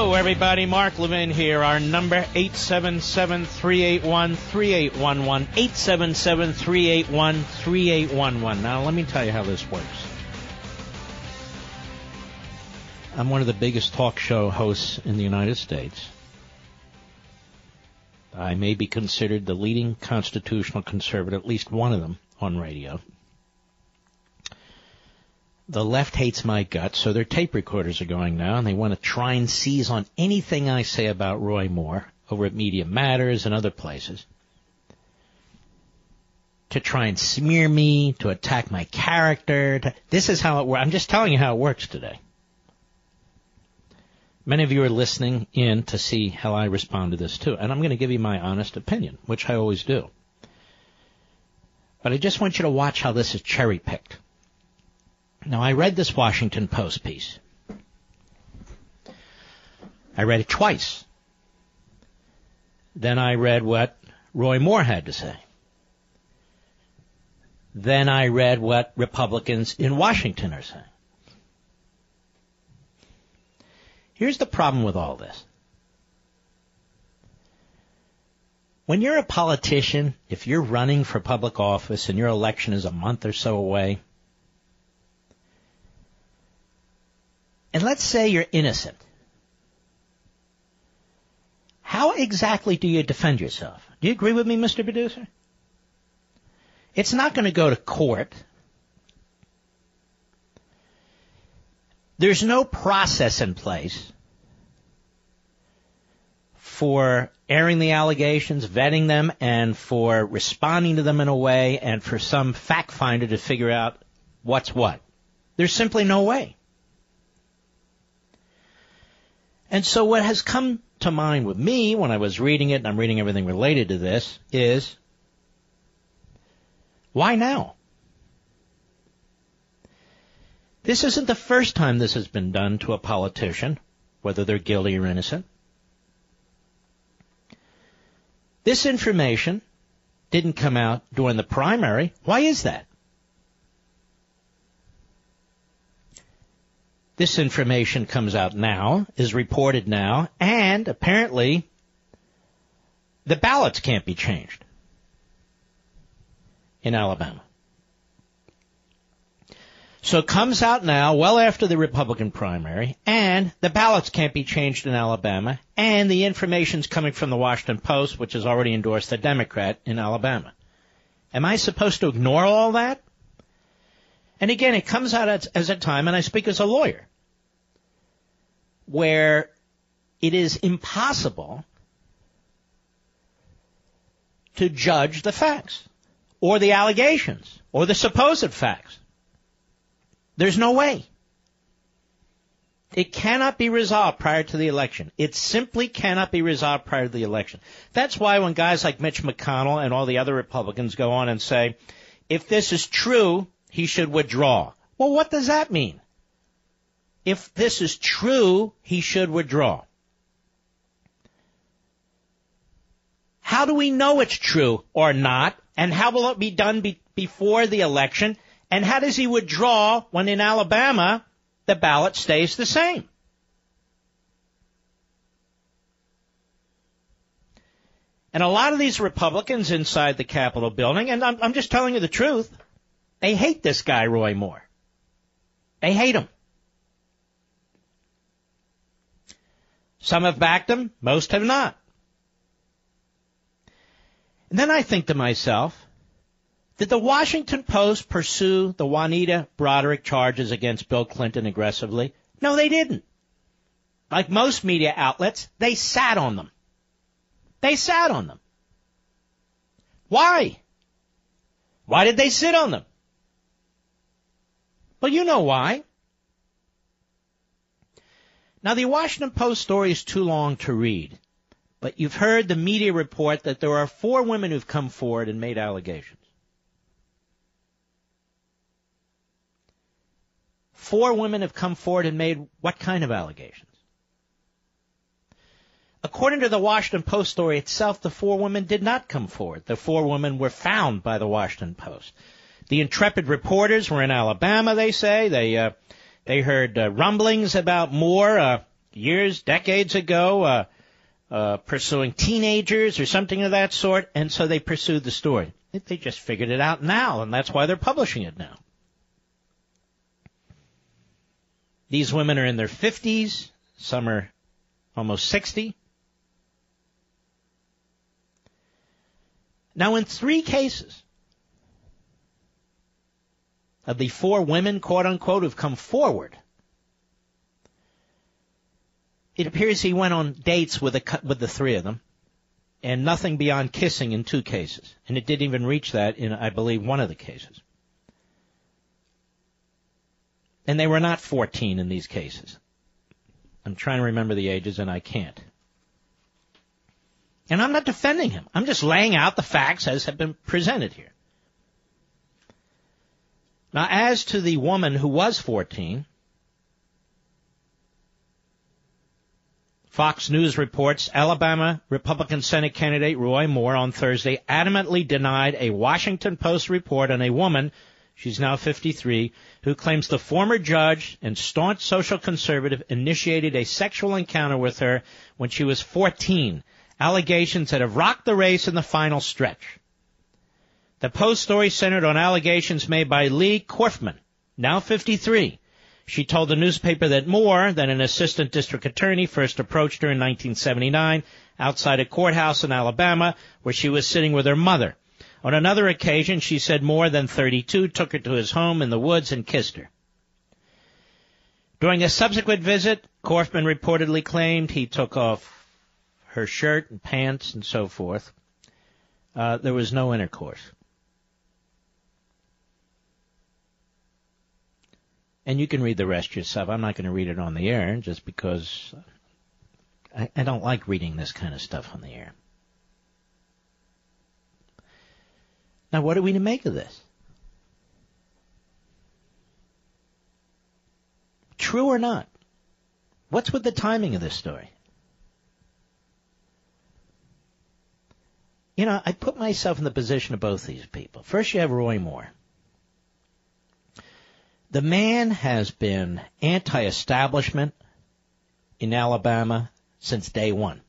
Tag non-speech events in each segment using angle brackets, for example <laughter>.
Hello, everybody. Mark Levin here. Our number, 877-381-3811. 877-381-3811. Now, let me tell you how this works. I'm one of the biggest talk show hosts in the United States. I may be considered the leading constitutional conservative, at least one of them, on radio. The left hates my guts, so their tape recorders are going now, and they want to try and seize on anything I say about Roy Moore over at Media Matters and other places to try and smear me, to attack my character. To, this is how it works. I'm just telling you how it works today. Many of you are listening in to see how I respond to this too, and I'm going to give you my honest opinion, which I always do. But I just want you to watch how this is cherry picked. Now, I read this Washington Post piece. I read it twice. Then I read what Roy Moore had to say. Then I read what Republicans in Washington are saying. Here's the problem with all this. When you're a politician, if you're running for public office and your election is a month or so away, and let's say you're innocent, how exactly do you defend yourself? Do you agree with me, Mr. Producer? It's not going to go to court. There's no process in place for airing the allegations, vetting them, and for responding to them in a way, and for some fact finder to figure out what's what. There's simply no way. And so what has come to mind with me when I was reading it, and I'm reading everything related to this, is why now? This isn't the first time this has been done to a politician, whether they're guilty or innocent. This information didn't come out during the primary. Why is that? This information comes out now, is reported now, and apparently the ballots can't be changed in Alabama. So it comes out now, well after the Republican primary, and the ballots can't be changed in Alabama, and the information's coming from the Washington Post, which has already endorsed the Democrat in Alabama. Am I supposed to ignore all that? And again, it comes out as, as a time, and I speak as a lawyer, where it is impossible to judge the facts, or the allegations, or the supposed facts. There's no way. It cannot be resolved prior to the election. It simply cannot be resolved prior to the election. That's why when guys like Mitch McConnell and all the other Republicans go on and say, if this is true, he should withdraw. Well, what does that mean? If this is true, he should withdraw. How do we know it's true or not? And how will it be done be- before the election? And how does he withdraw when in Alabama the ballot stays the same? And a lot of these Republicans inside the Capitol building, and I'm, I'm just telling you the truth, they hate this guy, Roy Moore. They hate him. Some have backed him, most have not. And then I think to myself, did the Washington Post pursue the Juanita Broaddrick charges against Bill Clinton aggressively? No, they didn't. Like most media outlets, they sat on them. They sat on them. Why? Why did they sit on them? Well, you know why. Now, the Washington Post story is too long to read, but you've heard the media report that there are four women who've come forward and made allegations. four women have come forward and made what kind of allegations? According to the Washington Post story itself, the four women did not come forward. The four women were found by the Washington Post. The intrepid reporters were in Alabama, they say. They, uh, they heard uh, rumblings about Moore, uh, years, decades ago, uh, uh, pursuing teenagers or something of that sort, and so they pursued the story. They just figured it out now, and that's why they're publishing it now. These women are in their 50s, some are almost 60. Now, in three cases of the four women, quote unquote, who've come forward, it appears he went on dates with the, with the three of them, and nothing beyond kissing in two cases. And it didn't even reach that in, I believe, one of the cases. And they were not 14 in these cases. I'm trying to remember the ages and I can't. And I'm not defending him. I'm just laying out the facts as have been presented here. Now, as to the woman who was 14, Fox News reports Alabama Republican Senate candidate Roy Moore on Thursday adamantly denied a Washington Post report on a woman, she's now 53, who claims the former judge and staunch social conservative initiated a sexual encounter with her when she was 14 allegations that have rocked the race in the final stretch. The Post story centered on allegations made by Leigh Corfman, now 53. She told the newspaper that Moore, then an assistant district attorney, first approached her in 1979 outside a courthouse in Alabama where she was sitting with her mother. On another occasion, she said Moore, then 32, took her to his home in the woods and kissed her. During a subsequent visit, Corfman reportedly claimed he took off her shirt and pants and so forth. Uh, there was no intercourse. And you can read the rest yourself. I'm not going to read it on the air just because I, I don't like reading this kind of stuff on the air. Now, what are we to make of this? True or not? What's with the timing of this story? You know, I put myself in the position of both these people. First, you have Roy Moore. The man has been anti-establishment in Alabama since day one.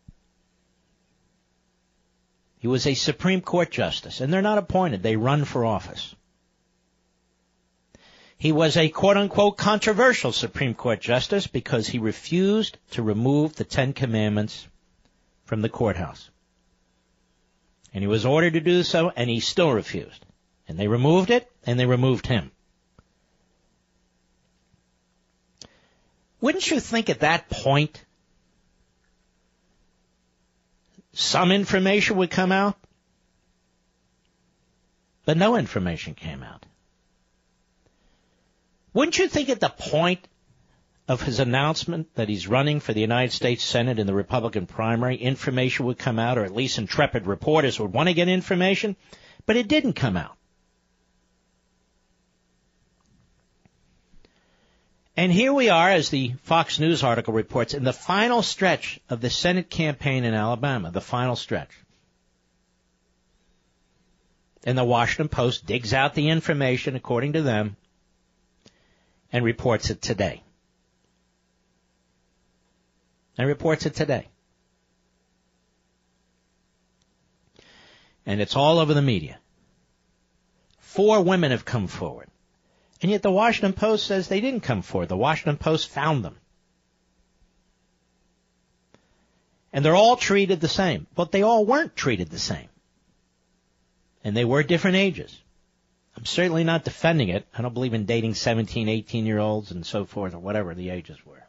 He was a Supreme Court justice, and they're not appointed, they run for office. He was a quote unquote controversial Supreme Court justice because he refused to remove the Ten Commandments from the courthouse. And he was ordered to do so, and he still refused. And they removed it, and they removed him. Wouldn't you think at that point some information would come out? But no information came out. Wouldn't you think at the point of his announcement that he's running for the United States Senate in the Republican primary, information would come out, or at least intrepid reporters would want to get information, but it didn't come out. And here we are, as the Fox News article reports, in the final stretch of the Senate campaign in Alabama, the final stretch. And the Washington Post digs out the information, according to them, and reports it today and reports it today. And it's all over the media. Four women have come forward. And yet the Washington Post says they didn't come forward. The Washington Post found them. And they're all treated the same. But they all weren't treated the same. And they were different ages. I'm certainly not defending it. I don't believe in dating 17, 18 year olds and so forth or whatever the ages were.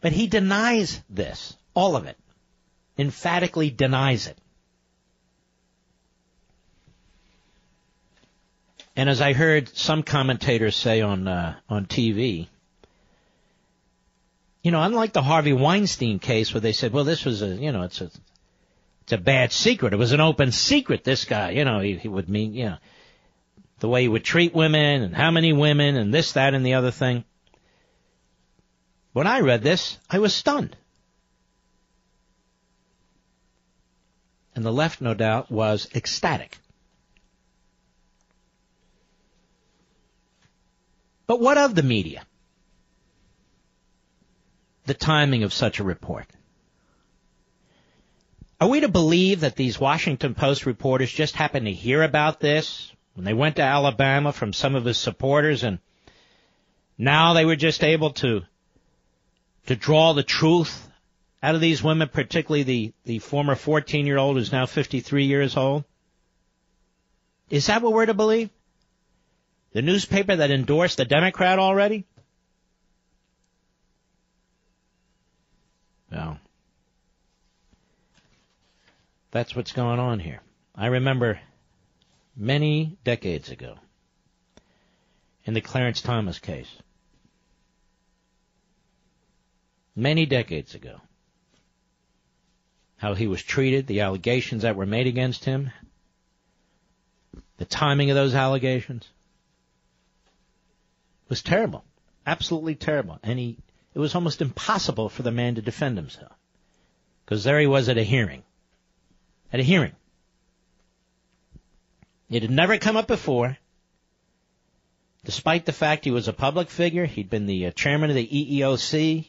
But he denies this, all of it, emphatically denies it. And as I heard some commentators say on uh, on TV, you know, unlike the Harvey Weinstein case where they said, well, this was a, you know, it's a it's a bad secret. It was an open secret. This guy, you know, he, he would mean, you know, the way he would treat women and how many women and this, that, and the other thing. When I read this, I was stunned. And the left, no doubt, was ecstatic. But what of the media? The timing of such a report. Are we to believe that these Washington Post reporters just happened to hear about this when they went to Alabama from some of his supporters and now they were just able to to draw the truth out of these women, particularly the, the former 14 year old who's now 53 years old? Is that what we're to believe? The newspaper that endorsed the Democrat already? Well, that's what's going on here. I remember many decades ago in the Clarence Thomas case. Many decades ago. How he was treated, the allegations that were made against him, the timing of those allegations was terrible. Absolutely terrible. And he, it was almost impossible for the man to defend himself. Because there he was at a hearing. At a hearing. It had never come up before. Despite the fact he was a public figure, he'd been the uh, chairman of the EEOC.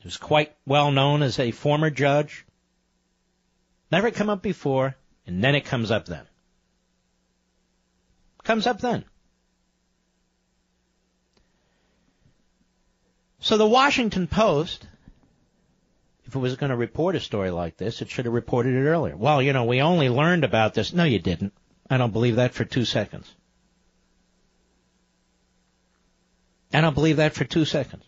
He was quite well known as a former judge. Never come up before, and then it comes up then. Comes up then. So the Washington Post if it was going to report a story like this, it should have reported it earlier. Well, you know, we only learned about this. No, you didn't. I don't believe that for two seconds. I don't believe that for two seconds.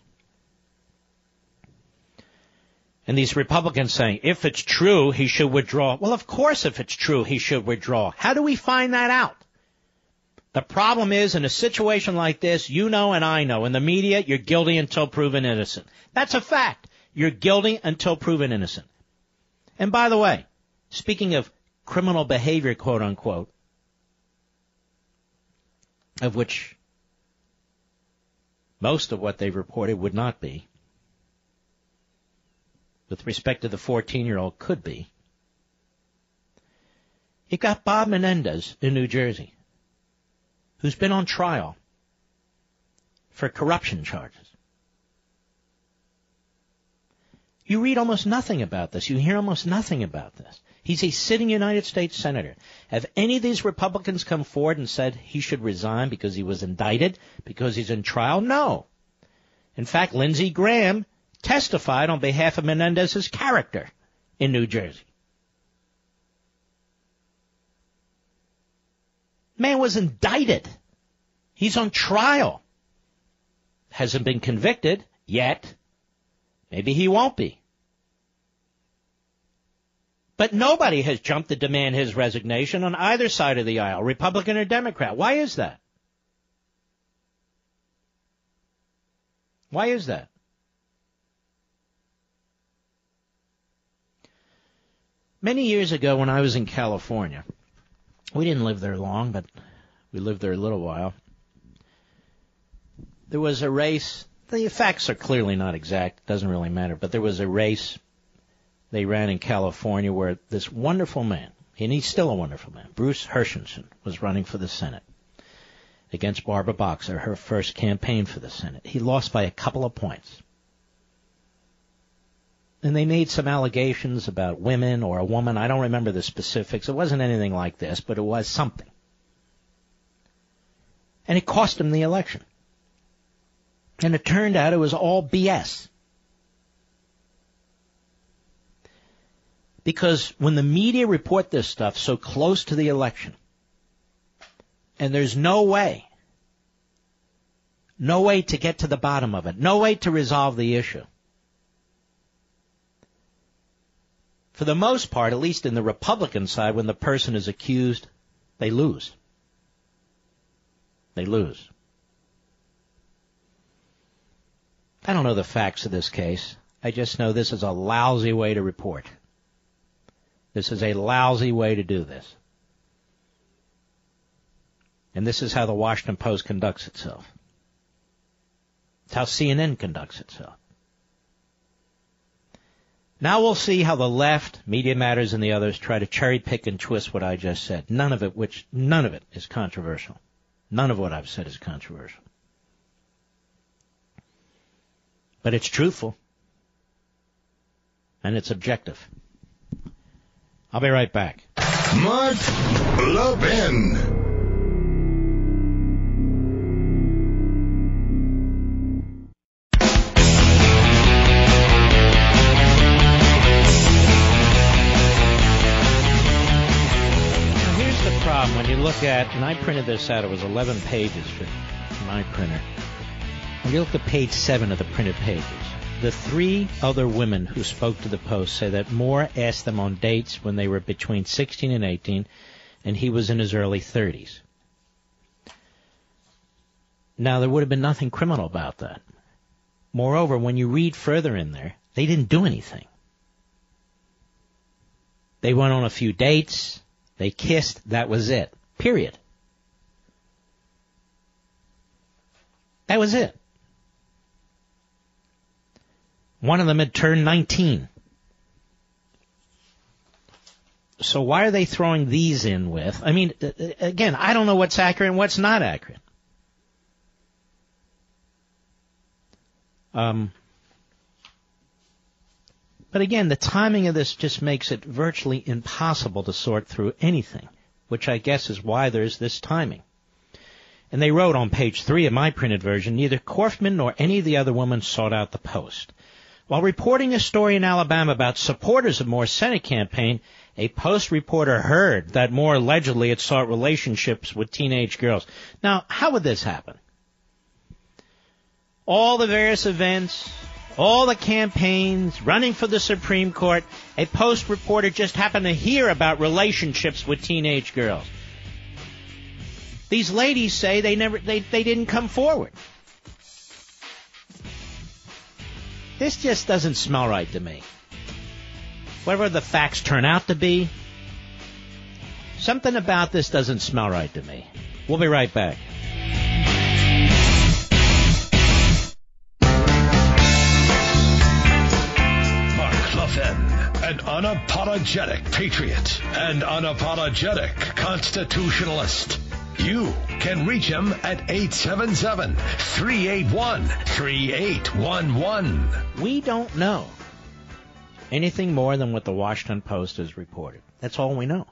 And these Republicans saying, if it's true, he should withdraw. Well, of course, if it's true, he should withdraw. How do we find that out? The problem is, in a situation like this, you know and I know, in the media, you're guilty until proven innocent. That's a fact. You're guilty until proven innocent. And by the way, speaking of criminal behavior, quote unquote, of which most of what they've reported would not be, with respect to the 14 year old could be. You got Bob Menendez in New Jersey, who's been on trial for corruption charges. You read almost nothing about this. You hear almost nothing about this. He's a sitting United States Senator. Have any of these Republicans come forward and said he should resign because he was indicted, because he's in trial? No. In fact, Lindsey Graham testified on behalf of Menendez's character in New Jersey. Man was indicted. He's on trial. Hasn't been convicted yet. Maybe he won't be. But nobody has jumped to demand his resignation on either side of the aisle, Republican or Democrat. Why is that? Why is that? Many years ago when I was in California, we didn't live there long, but we lived there a little while. There was a race the facts are clearly not exact. It doesn't really matter. But there was a race they ran in California where this wonderful man, and he's still a wonderful man, Bruce Herschensohn, was running for the Senate against Barbara Boxer, her first campaign for the Senate. He lost by a couple of points. And they made some allegations about women or a woman. I don't remember the specifics. It wasn't anything like this, but it was something. And it cost him the election. And it turned out it was all BS. Because when the media report this stuff so close to the election, and there's no way, no way to get to the bottom of it, no way to resolve the issue. For the most part, at least in the Republican side, when the person is accused, they lose. They lose. I don't know the facts of this case. I just know this is a lousy way to report. This is a lousy way to do this. And this is how the Washington Post conducts itself. It's how CNN conducts itself. Now we'll see how the left, Media Matters, and the others try to cherry pick and twist what I just said. None of it, which none of it is controversial. None of what I've said is controversial. But it's truthful. And it's objective. I'll be right back. Mark Levin. Look at, and I printed this out, it was 11 pages for my printer. When you look at page 7 of the printed pages, the three other women who spoke to the Post say that Moore asked them on dates when they were between 16 and 18, and he was in his early 30s. Now, there would have been nothing criminal about that. Moreover, when you read further in there, they didn't do anything. They went on a few dates, they kissed, that was it. Period. That was it. One of them had turned 19. So why are they throwing these in with? I mean, again, I don't know what's accurate and what's not accurate. Um, but again, the timing of this just makes it virtually impossible to sort through anything which I guess is why there's this timing. And they wrote on page three of my printed version, neither Corfman nor any of the other women sought out the post. While reporting a story in Alabama about supporters of Moore's Senate campaign, a Post reporter heard that Moore allegedly had sought relationships with teenage girls. Now, how would this happen? All the various events, all the campaigns, running for the Supreme Court, a Post reporter just happened to hear about relationships with teenage girls. These ladies say they never, they, they didn't come forward. This just doesn't smell right to me. Whatever the facts turn out to be, something about this doesn't smell right to me. We'll be right back. Unapologetic patriot and unapologetic constitutionalist. You can reach him at 877-381-3811. We don't know anything more than what the Washington Post has reported. That's all we know.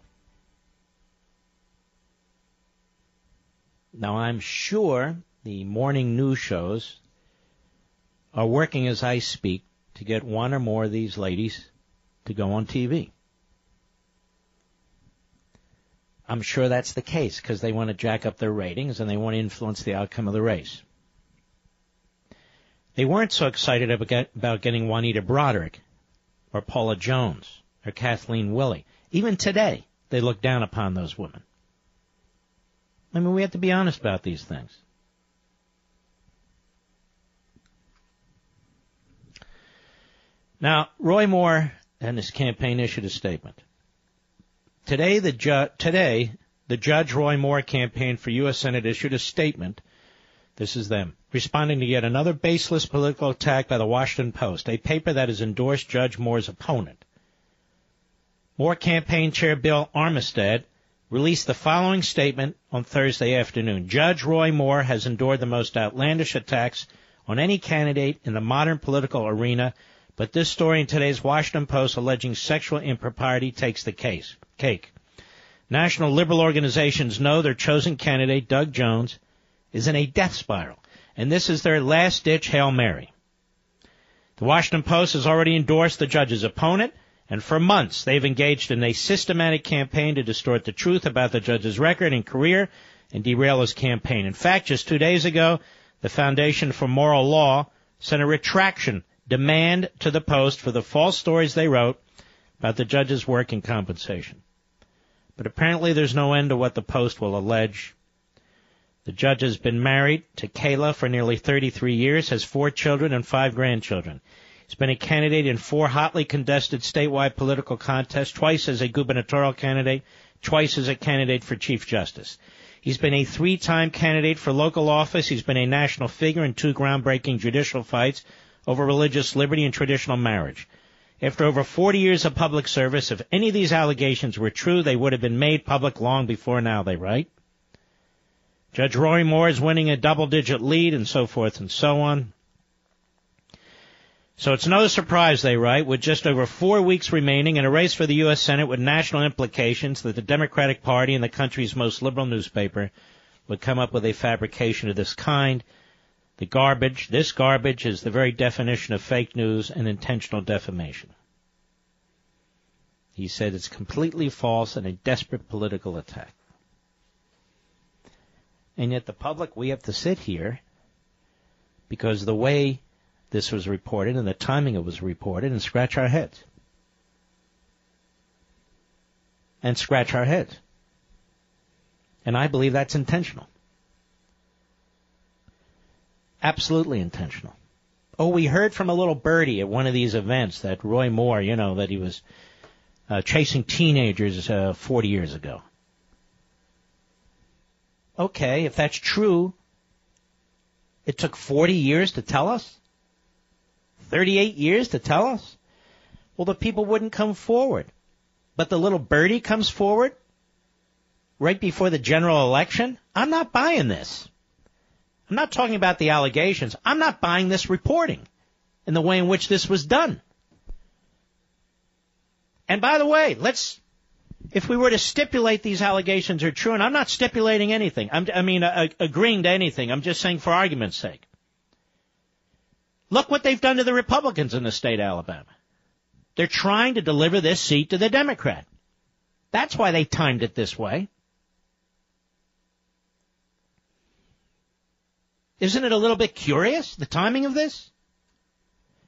Now I'm sure the morning news shows are working as I speak to get one or more of these ladies to go on TV. I'm sure that's the case because they want to jack up their ratings and they want to influence the outcome of the race. They weren't so excited about getting Juanita Broaddrick or Paula Jones or Kathleen Willey. Even today, they look down upon those women. I mean, we have to be honest about these things. Now, Roy Moore and his campaign issued a statement. Today, the ju- today, the Judge Roy Moore campaign for U.S. Senate issued a statement. This is them responding to yet another baseless political attack by the Washington Post, a paper that has endorsed Judge Moore's opponent. Moore campaign chair Bill Armistead released the following statement on Thursday afternoon. Judge Roy Moore has endured the most outlandish attacks on any candidate in the modern political arena but this story in today's Washington Post alleging sexual impropriety takes the case. Cake. National liberal organizations know their chosen candidate, Doug Jones, is in a death spiral, and this is their last ditch Hail Mary. The Washington Post has already endorsed the judge's opponent, and for months they've engaged in a systematic campaign to distort the truth about the judge's record and career and derail his campaign. In fact, just two days ago, the Foundation for Moral Law sent a retraction demand to the Post for the false stories they wrote about the judge's work and compensation. But apparently there's no end to what the Post will allege. The judge has been married to Kayla for nearly 33 years, has four children and five grandchildren. He's been a candidate in four hotly contested statewide political contests, twice as a gubernatorial candidate, twice as a candidate for Chief Justice. He's been a three-time candidate for local office. He's been a national figure in two groundbreaking judicial fights over religious liberty and traditional marriage. After over 40 years of public service, if any of these allegations were true, they would have been made public long before now, they write. Judge Roy Moore is winning a double digit lead and so forth and so on. So it's no surprise, they write, with just over four weeks remaining in a race for the U.S. Senate with national implications that the Democratic Party and the country's most liberal newspaper would come up with a fabrication of this kind. The garbage, this garbage is the very definition of fake news and intentional defamation. He said it's completely false and a desperate political attack. And yet the public, we have to sit here because the way this was reported and the timing it was reported and scratch our heads. And scratch our heads. And I believe that's intentional. Absolutely intentional. Oh, we heard from a little birdie at one of these events that Roy Moore, you know, that he was uh, chasing teenagers uh, 40 years ago. Okay, if that's true, it took 40 years to tell us? 38 years to tell us? Well, the people wouldn't come forward. But the little birdie comes forward right before the general election? I'm not buying this. I'm not talking about the allegations. I'm not buying this reporting and the way in which this was done. And by the way, let's, if we were to stipulate these allegations are true, and I'm not stipulating anything, I'm, i mean, uh, agreeing to anything, I'm just saying for argument's sake. Look what they've done to the Republicans in the state of Alabama. They're trying to deliver this seat to the Democrat. That's why they timed it this way. Isn't it a little bit curious, the timing of this?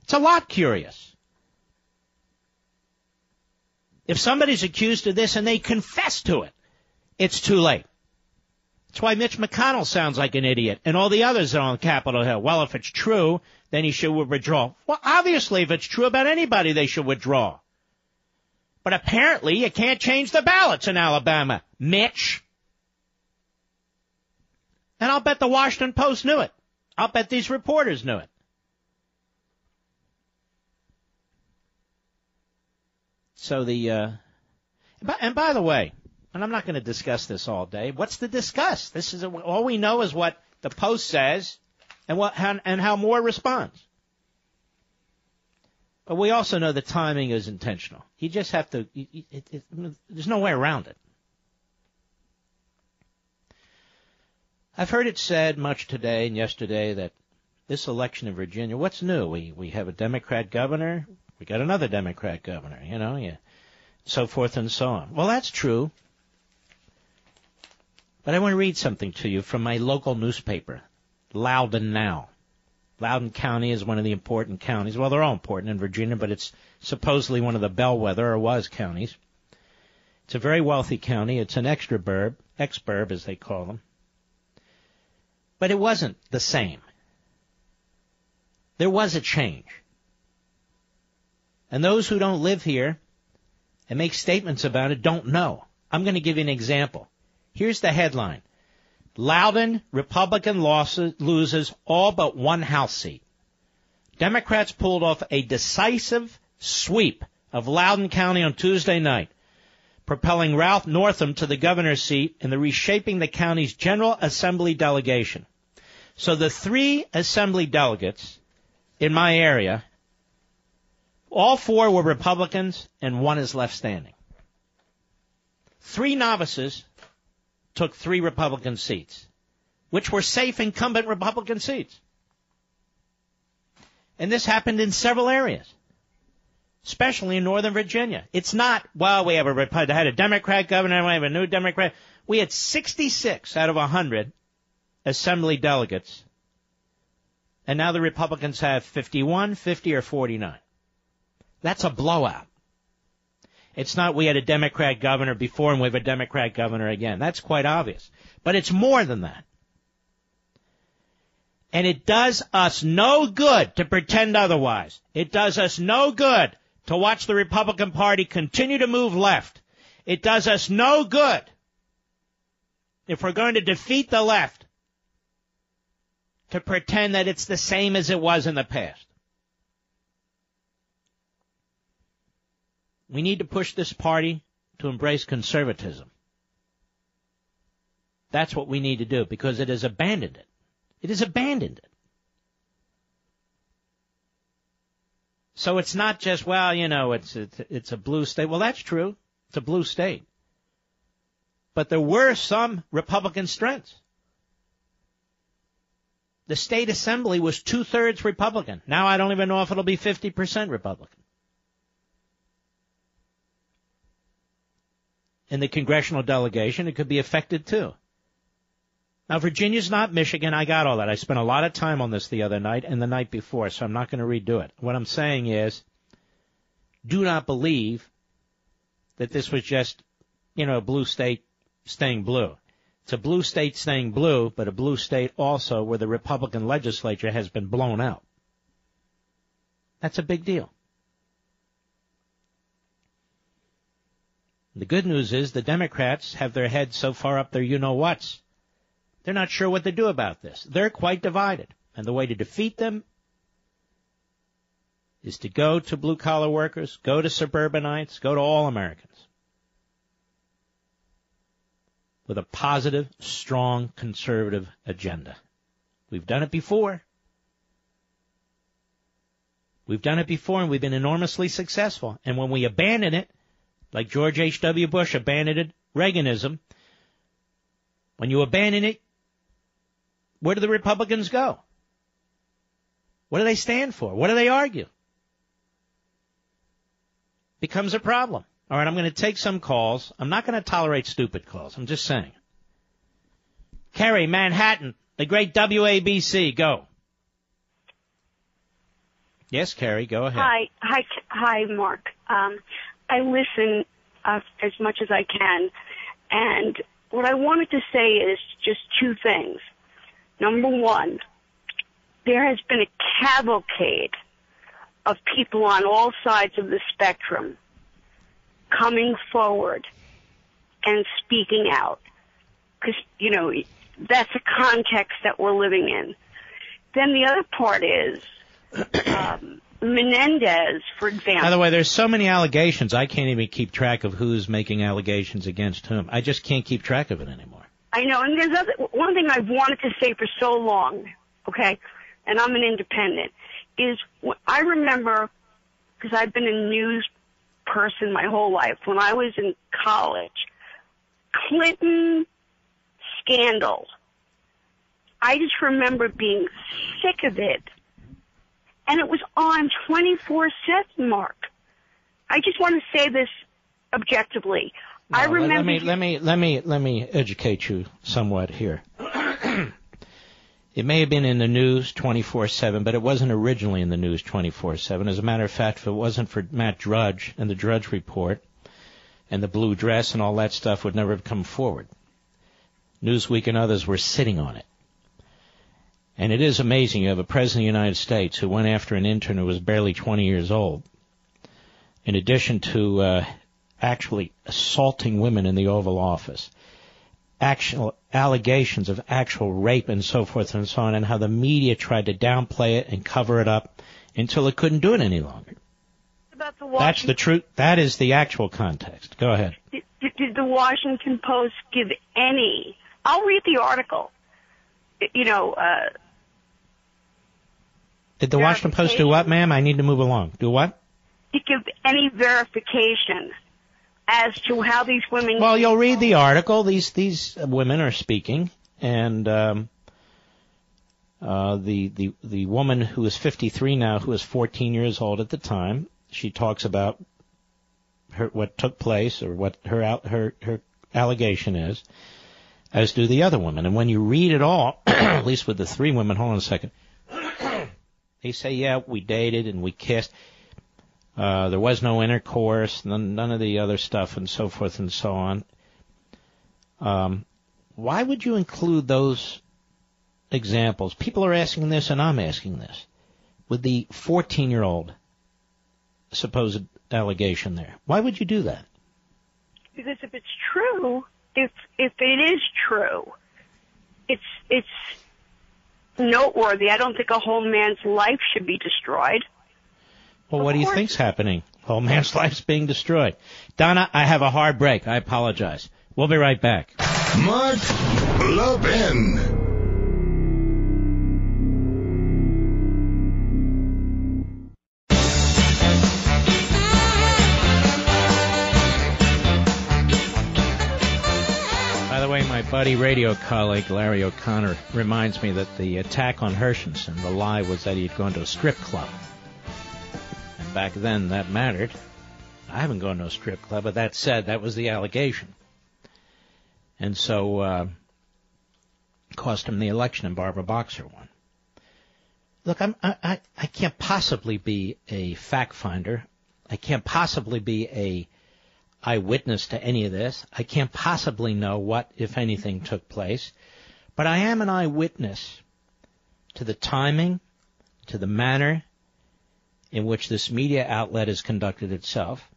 It's a lot curious. If somebody's accused of this and they confess to it, it's too late. That's why Mitch McConnell sounds like an idiot and all the others are on Capitol Hill. Well, if it's true, then he should withdraw. Well, obviously, if it's true about anybody, they should withdraw. But apparently, you can't change the ballots in Alabama, Mitch. And I'll bet the Washington Post knew it. I'll bet these reporters knew it. So the, uh, and by the way, and I'm not going to discuss this all day. What's to discuss? This is a, all we know is what the Post says and what and how Moore responds. But we also know the timing is intentional. You just have to. It, it, it, there's no way around it. I've heard it said much today and yesterday that this election in Virginia, what's new? We we have a Democrat governor. We got another Democrat governor. You know, yeah, so forth and so on. Well, that's true. But I want to read something to you from my local newspaper, Loudoun Now. Loudoun County is one of the important counties. Well, they're all important in Virginia, but it's supposedly one of the bellwether or was counties. It's a very wealthy county. It's an extra burb, ex-burb as they call them. But it wasn't the same. There was a change. And those who don't live here and make statements about it don't know. I'm going to give you an example. Here's the headline. Loudoun Republican losses, loses all but one House seat. Democrats pulled off a decisive sweep of Loudoun County on Tuesday night, propelling Ralph Northam to the governor's seat and the reshaping the county's General Assembly delegation. So the three assembly delegates in my area, all four were Republicans and one is left standing. Three novices took three Republican seats, which were safe incumbent Republican seats. And this happened in several areas, especially in Northern Virginia. It's not, well, we have a, had a Democrat governor, we have a new Democrat. We had 66 out of 100 assembly delegates. And now the Republicans have 51, 50, or 49. That's a blowout. It's not we had a Democrat governor before and we have a Democrat governor again. That's quite obvious. But it's more than that. And it does us no good to pretend otherwise. It does us no good to watch the Republican Party continue to move left. It does us no good if we're going to defeat the left, to pretend that it's the same as it was in the past. We need to push this party to embrace conservatism. That's what we need to do because it has abandoned it. It has abandoned it. So it's not just, well, you know, it's, it's, it's a blue state. Well, that's true. It's a blue state. But there were some Republican strengths. The state assembly was two thirds Republican. Now I don't even know if it'll be 50% Republican. In the congressional delegation, it could be affected too. Now Virginia's not Michigan. I got all that. I spent a lot of time on this the other night and the night before, so I'm not going to redo it. What I'm saying is, do not believe that this was just, you know, a blue state staying blue. It's a blue state staying blue, but a blue state also where the Republican legislature has been blown out. That's a big deal. The good news is the Democrats have their heads so far up their you know what's. They're not sure what to do about this. They're quite divided. And the way to defeat them is to go to blue collar workers, go to suburbanites, go to all Americans. with a positive, strong, conservative agenda. We've done it before. We've done it before and we've been enormously successful. And when we abandon it, like George H.W. Bush abandoned Reaganism, when you abandon it, where do the Republicans go? What do they stand for? What do they argue? Becomes a problem. All right, I'm going to take some calls. I'm not going to tolerate stupid calls. I'm just saying. Kerry, Manhattan, the great WABC, go. Yes, Kerry, go ahead. Hi, hi, hi, Mark. Um, I listen uh, as much as I can, and what I wanted to say is just two things. Number one, there has been a cavalcade of people on all sides of the spectrum coming forward and speaking out. Because, you know, that's a context that we're living in. Then the other part is, um, Menendez, for example. By the way, there's so many allegations, I can't even keep track of who's making allegations against whom. I just can't keep track of it anymore. I know, and there's other, one thing I've wanted to say for so long, okay, and I'm an independent, is I remember, because I've been in news person my whole life. When I was in college, Clinton scandal. I just remember being sick of it. And it was on 24-7, Mark. I just want to say this objectively. No, I remember. Let me, let me, let me, let me educate you somewhat here. It may have been in the news 24/7, but it wasn't originally in the news 24/7. As a matter of fact, if it wasn't for Matt Drudge and the Drudge Report and the blue dress and all that stuff would never have come forward. Newsweek and others were sitting on it. And it is amazing you have a president of the United States who went after an intern who was barely 20 years old. In addition to uh, actually assaulting women in the Oval Office actual allegations of actual rape and so forth and so on, and how the media tried to downplay it and cover it up until it couldn't do it any longer. The That's the truth. That is the actual context. Go ahead. Did, did the Washington Post give any? I'll read the article. You know. Uh, did the Washington Post do what, ma'am? I need to move along. Do what? Did give any verification as to how these women. Well, you'll read the article. These these women are speaking, and um, uh, the the the woman who is 53 now, who was 14 years old at the time, she talks about her what took place or what her out her her allegation is, as do the other women. And when you read it all, <clears throat> at least with the three women, hold on a second. <coughs> they say, yeah, we dated and we kissed. Uh, there was no intercourse, none, none of the other stuff, and so forth and so on. Um, why would you include those examples? People are asking this, and I'm asking this. With the 14 year old supposed allegation there, why would you do that? Because if it's true, if if it is true, it's it's noteworthy. I don't think a whole man's life should be destroyed. Well, Of what do you think's happening? Whole man's <laughs> life's being destroyed. Donna, I have a hard break. I apologize. We'll be right back. Mark Levin. By the way, my buddy radio colleague Larry O'Connor reminds me that the attack on Herschensohn, the lie was that he had gone to a strip club. Back then that mattered. I haven't gone to a strip club, but that said, that was the allegation. And so, uh, cost him the election and Barbara Boxer won. Look, I'm, I, I, I can't possibly be a fact finder. I can't possibly be a eyewitness to any of this. I can't possibly know what, if anything, took place. But I am an eyewitness to the timing, to the manner in which this media outlet has conducted itself.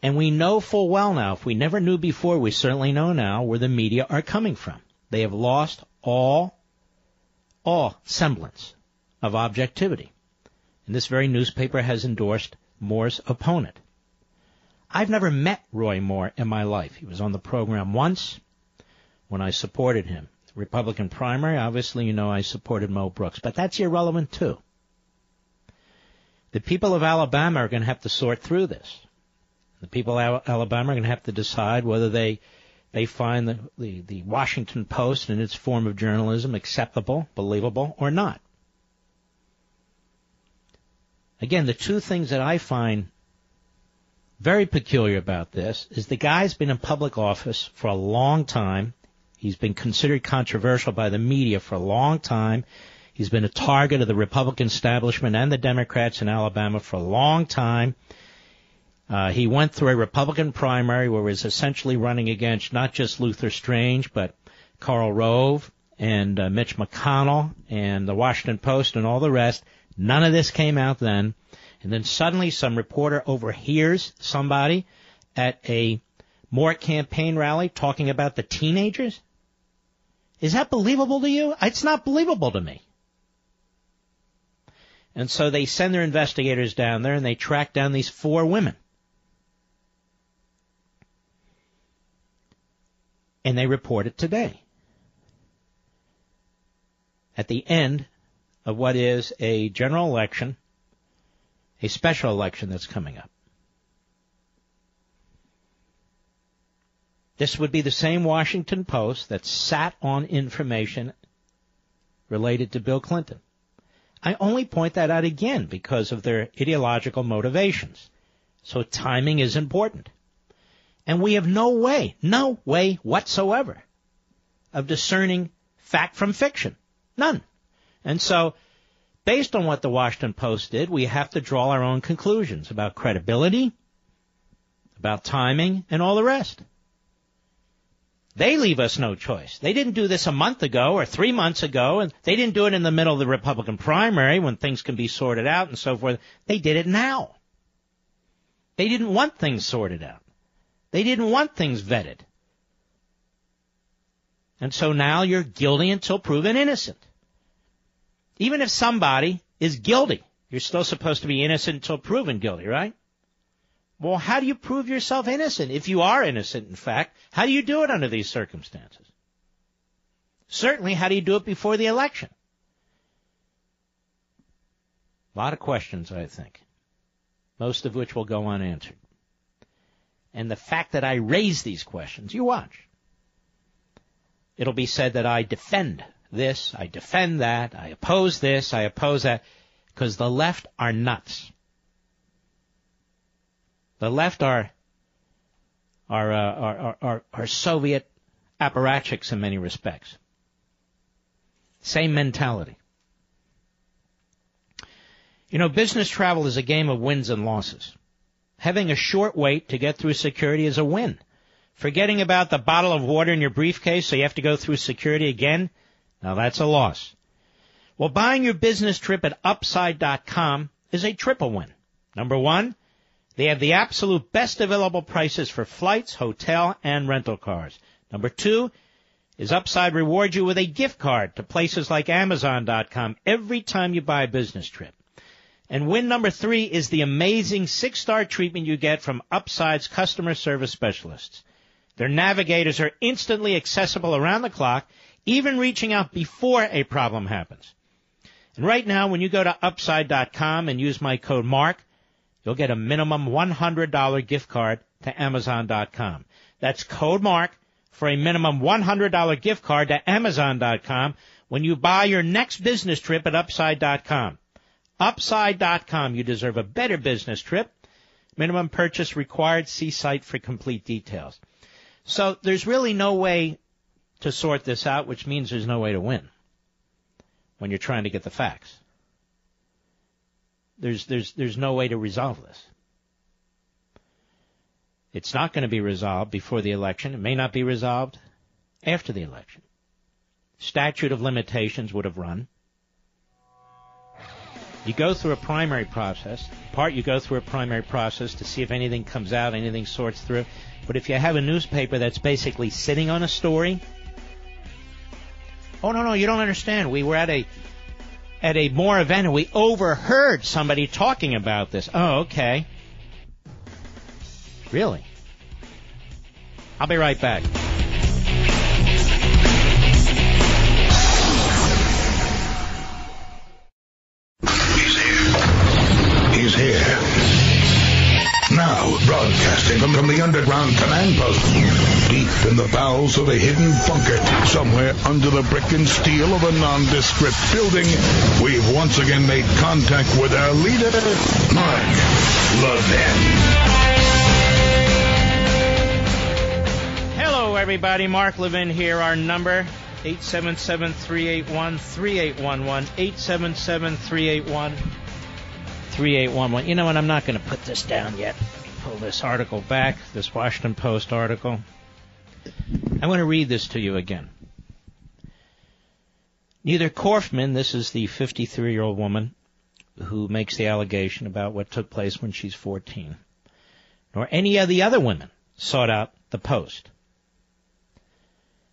And we know full well now, if we never knew before, we certainly know now where the media are coming from. They have lost all, all semblance of objectivity. And this very newspaper has endorsed Moore's opponent. I've never met Roy Moore in my life. He was on the program once when I supported him. Republican primary, obviously, you know I supported Mo Brooks, but that's irrelevant too. The people of Alabama are going to have to sort through this. The people of Alabama are going to have to decide whether they they find the, the, the Washington Post and its form of journalism acceptable, believable, or not. Again, the two things that I find very peculiar about this is the guy's been in public office for a long time. He's been considered controversial by the media for a long time. He's been a target of the Republican establishment and the Democrats in Alabama for a long time. Uh, he went through a Republican primary where he was essentially running against not just Luther Strange, but Karl Rove and uh, Mitch McConnell and the Washington Post and all the rest. None of this came out then. And then suddenly some reporter overhears somebody at a Moore campaign rally talking about the teenagers. Is that believable to you? It's not believable to me. And so they send their investigators down there and they track down these four women. And they report it today. At the end of what is a general election, a special election that's coming up. This would be the same Washington Post that sat on information related to Bill Clinton. I only point that out again because of their ideological motivations. So timing is important. And we have no way, no way whatsoever of discerning fact from fiction. None. And so, based on what the Washington Post did, we have to draw our own conclusions about credibility, about timing, and all the rest. They leave us no choice. They didn't do this a month ago or three months ago, and they didn't do it in the middle of the Republican primary when things can be sorted out and so forth. They did it now. They didn't want things sorted out. They didn't want things vetted. And so now you're guilty until proven innocent. Even if somebody is guilty, you're still supposed to be innocent until proven guilty, right? Well, how do you prove yourself innocent? If you are innocent, in fact, how do you do it under these circumstances? Certainly, how do you do it before the election? A lot of questions, I think. Most of which will go unanswered. And the fact that I raise these questions, you watch. It'll be said that I defend this, I defend that, I oppose this, I oppose that, because the left are nuts. The left are are, uh, are, are, are Soviet apparatchiks in many respects. Same mentality. You know, business travel is a game of wins and losses. Having a short wait to get through security is a win. Forgetting about the bottle of water in your briefcase so you have to go through security again, now that's a loss. Well, buying your business trip at upside.com is a triple win. Number one, They have the absolute best available prices for flights, hotel, and rental cars. Number two is Upside rewards you with a gift card to places like Amazon.com every time you buy a business trip. And win number three is the amazing six-star treatment you get from Upside's customer service specialists. Their navigators are instantly accessible around the clock, even reaching out before a problem happens. And right now, when you go to Upside.com and use my code MARK, you'll get a minimum $100 gift card to Amazon.com. That's code MARK for a minimum $100 gift card to Amazon.com when you buy your next business trip at Upside.com. Upside.com. You deserve a better business trip. Minimum purchase required. See site for complete details. So there's really no way to sort this out, which means there's no way to win when you're trying to get the facts. There's, there's, there's no way to resolve this. It's not going to be resolved before the election. It may not be resolved after the election. Statute of limitations would have run. You go through a primary process. Part you go through a primary process to see if anything comes out, anything sorts through. But if you have a newspaper that's basically sitting on a story, oh no no, you don't understand. We were at a at a Moore event and we overheard somebody talking about this. Oh, okay. Really? I'll be right back. The underground command post, deep in the bowels of a hidden bunker, somewhere under the brick and steel of a nondescript building, we've once again made contact with our leader, Mark Levin. Hello, everybody. Mark Levin here. Our number, 877-381-3811. 877-381-3811. You know what? I'm not going to put this down yet. Pull this article back, this Washington Post article. I want to read this to you again. Neither Corfman, this is the 53 year old woman who makes the allegation about what took place when she's 14, nor any of the other women sought out the Post.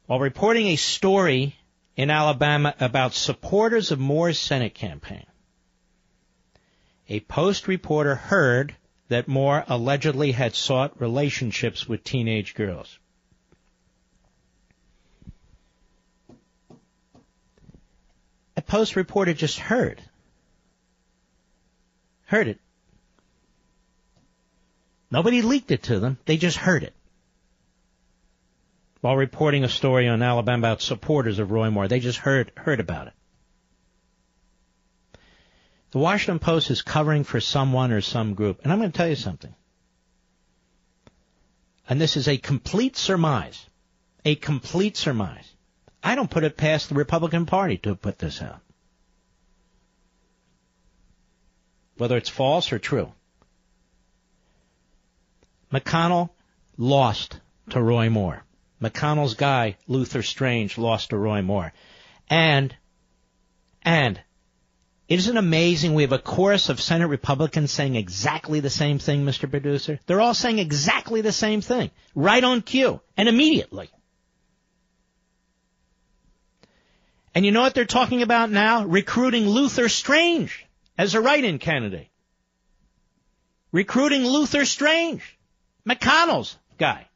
While reporting a story in Alabama about supporters of Moore's Senate campaign, a Post reporter heard that Moore allegedly had sought relationships with teenage girls. A Post reporter just heard. Heard it. Nobody leaked it to them. They just heard it. While reporting a story on Alabama about supporters of Roy Moore, they just heard heard about it. The Washington Post is covering for someone or some group. And I'm going to tell you something. And this is a complete surmise. A complete surmise. I don't put it past the Republican Party to put this out. Whether it's false or true. McConnell lost to Roy Moore. McConnell's guy, Luther Strange, lost to Roy Moore. And, and, isn't it amazing we have a chorus of Senate Republicans saying exactly the same thing, Mr. Producer? They're all saying exactly the same thing. Right on cue. And immediately. And you know what they're talking about now? Recruiting Luther Strange as a write-in candidate. Recruiting Luther Strange. McConnell's guy.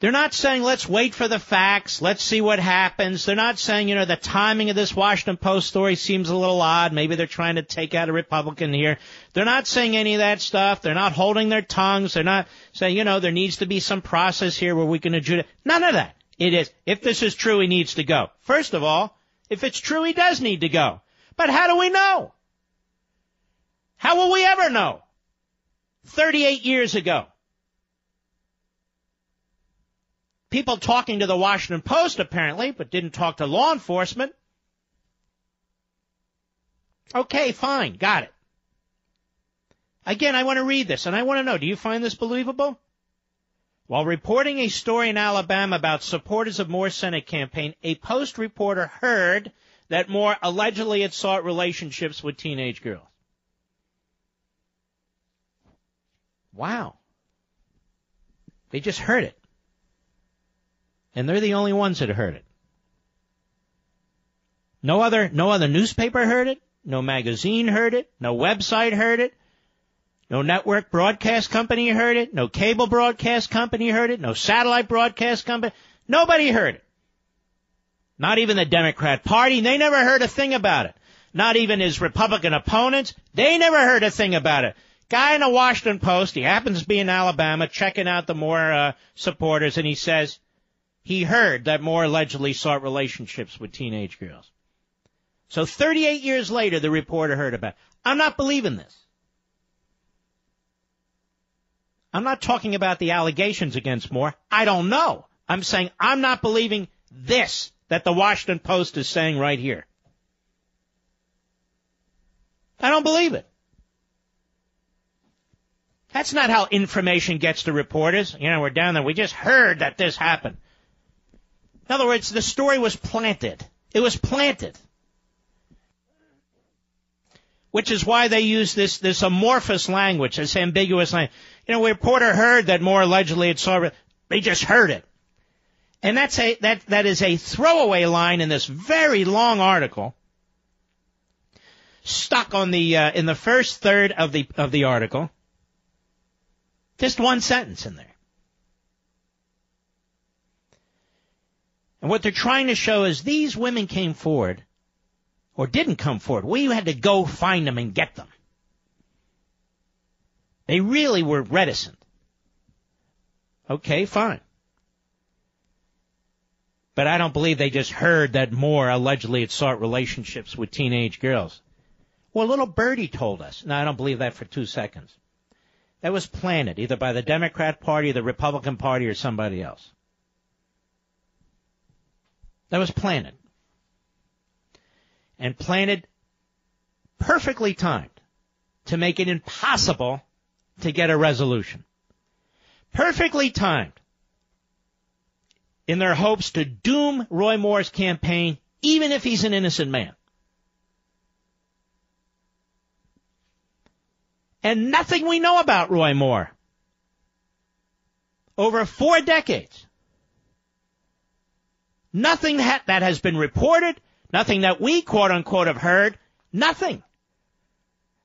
They're not saying let's wait for the facts, let's see what happens. They're not saying, you know, the timing of this Washington Post story seems a little odd. Maybe they're trying to take out a Republican here. They're not saying any of that stuff. They're not holding their tongues. They're not saying, you know, there needs to be some process here where we can adjudicate. None of that. It is, if this is true, he needs to go. First of all, if it's true, he does need to go. But how do we know? How will we ever know? 38 years ago. People talking to the Washington Post apparently, but didn't talk to law enforcement. Okay, fine, got it. Again, I want to read this and I want to know, do you find this believable? While reporting a story in Alabama about supporters of Moore's Senate campaign, a Post reporter heard that Moore allegedly had sought relationships with teenage girls. Wow. They just heard it. And they're the only ones that heard it. No other, no other newspaper heard it. No magazine heard it. No website heard it. No network broadcast company heard it. No cable broadcast company heard it. No satellite broadcast company. Nobody heard it. Not even the Democrat Party. They never heard a thing about it. Not even his Republican opponents. They never heard a thing about it. Guy in the Washington Post, he happens to be in Alabama checking out the Moore uh, supporters, and he says he heard that Moore allegedly sought relationships with teenage girls. So 38 years later, the reporter heard about it. I'm not believing this. I'm not talking about the allegations against Moore. I don't know. I'm saying I'm not believing this that the Washington Post is saying right here. I don't believe it. That's not how information gets to reporters. You know, we're down there. We just heard that this happened. In other words, the story was planted. It was planted. Which is why they use this, this amorphous language, this ambiguous language. You know, reporter heard that Moore allegedly had saw. They just heard it. And that's a, that, that is a throwaway line in this very long article. Stuck on the, uh, in the first third of the, of the article. Just one sentence in there. And what they're trying to show is these women came forward, or didn't come forward. We had to go find them and get them. They really were reticent. Okay, fine. But I don't believe they just heard that Moore allegedly had sought relationships with teenage girls. Well, little birdie told us. No, I don't believe that for two seconds. That was planted either by the Democrat Party, the Republican Party, or somebody else. That was planted. And planted perfectly timed to make it impossible to get a resolution. Perfectly timed in their hopes to doom Roy Moore's campaign, even if he's an innocent man. and nothing we know about Roy Moore. Over four decades. Nothing that, that has been reported, nothing that we quote unquote have heard, nothing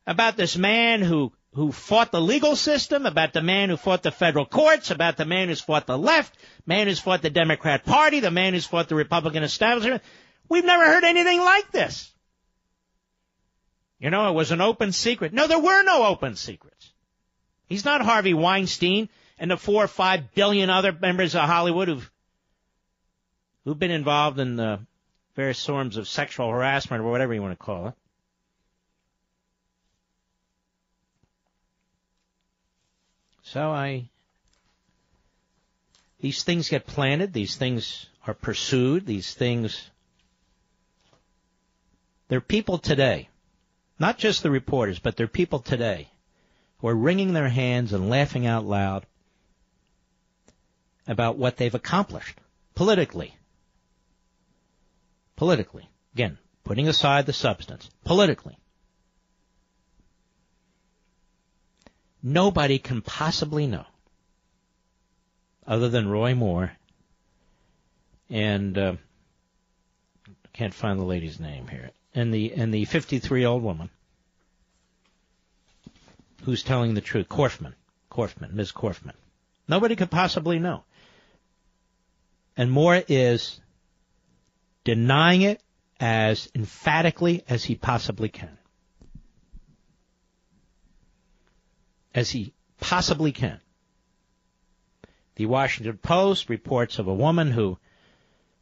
about this man who, who fought the legal system, about the man who fought the federal courts, about the man who's fought the left, man who's fought the Democrat Party, the man who's fought the Republican establishment. We've never heard anything like this. You know, it was an open secret. No, there were no open secrets. He's not Harvey Weinstein and the four or five billion other members of Hollywood who've who've been involved in the various forms of sexual harassment or whatever you want to call it. So I these things get planted, these things are pursued, these things there are people today not just the reporters, but there are people today who are wringing their hands and laughing out loud about what they've accomplished politically. Politically. Again, putting aside the substance. Politically. Nobody can possibly know, other than Roy Moore, and uh, can't find the lady's name here and the and the 53 year old woman who's telling the truth, Corfman, Corfman, Ms. Corfman. Nobody could possibly know. And Moore is denying it as emphatically as he possibly can. As he possibly can. The Washington Post reports of a woman who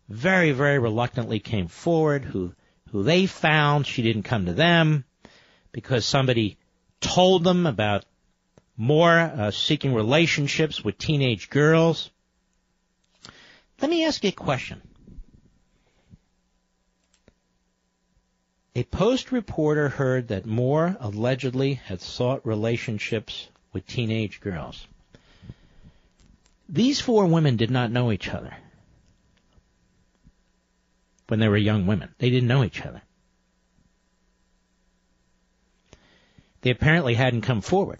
very, very reluctantly came forward, who who they found. She didn't come to them because somebody told them about Moore uh, seeking relationships with teenage girls. Let me ask you a question. A Post reporter heard that Moore allegedly had sought relationships with teenage girls. These four women did not know each other when they were young women. They didn't know each other. They apparently hadn't come forward.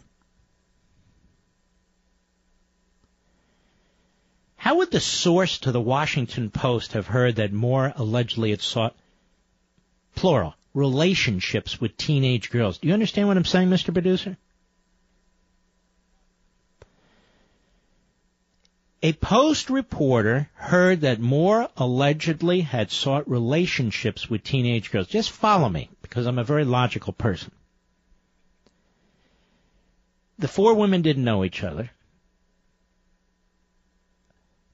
How would the source to the Washington Post have heard that Moore allegedly had sought, plural, relationships with teenage girls? Do you understand what I'm saying, Mr. Producer? A Post reporter heard that Moore allegedly had sought relationships with teenage girls. Just follow me, because I'm a very logical person. The four women didn't know each other.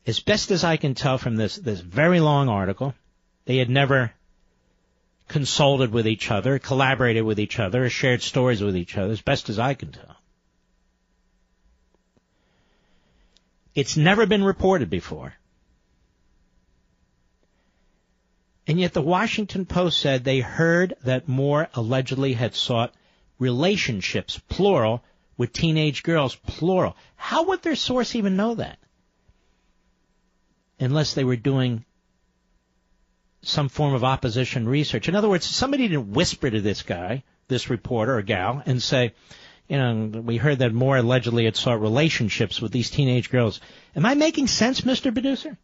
As best as I can tell from this, this very long article, they had never consulted with each other, collaborated with each other, shared stories with each other, as best as I can tell. It's never been reported before. And yet the Washington Post said they heard that Moore allegedly had sought relationships, plural, with teenage girls, plural. How would their source even know that? Unless they were doing some form of opposition research. In other words, somebody didn't whisper to this guy, this reporter or gal, and say, you know, we heard that Moore allegedly had sought relationships with these teenage girls. Am I making sense, Mr. Producer?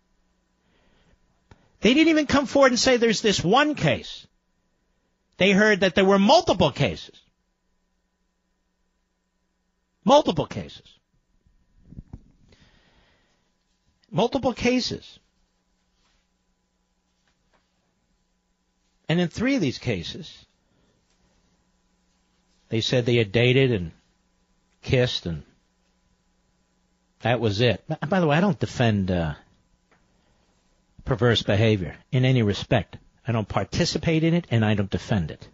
They didn't even come forward and say there's this one case. They heard that there were multiple cases. Multiple cases. Multiple cases. And in three of these cases, they said they had dated and kissed, and that was it. By the way, I don't defend uh, perverse behavior in any respect. I don't participate in it, and I don't defend it.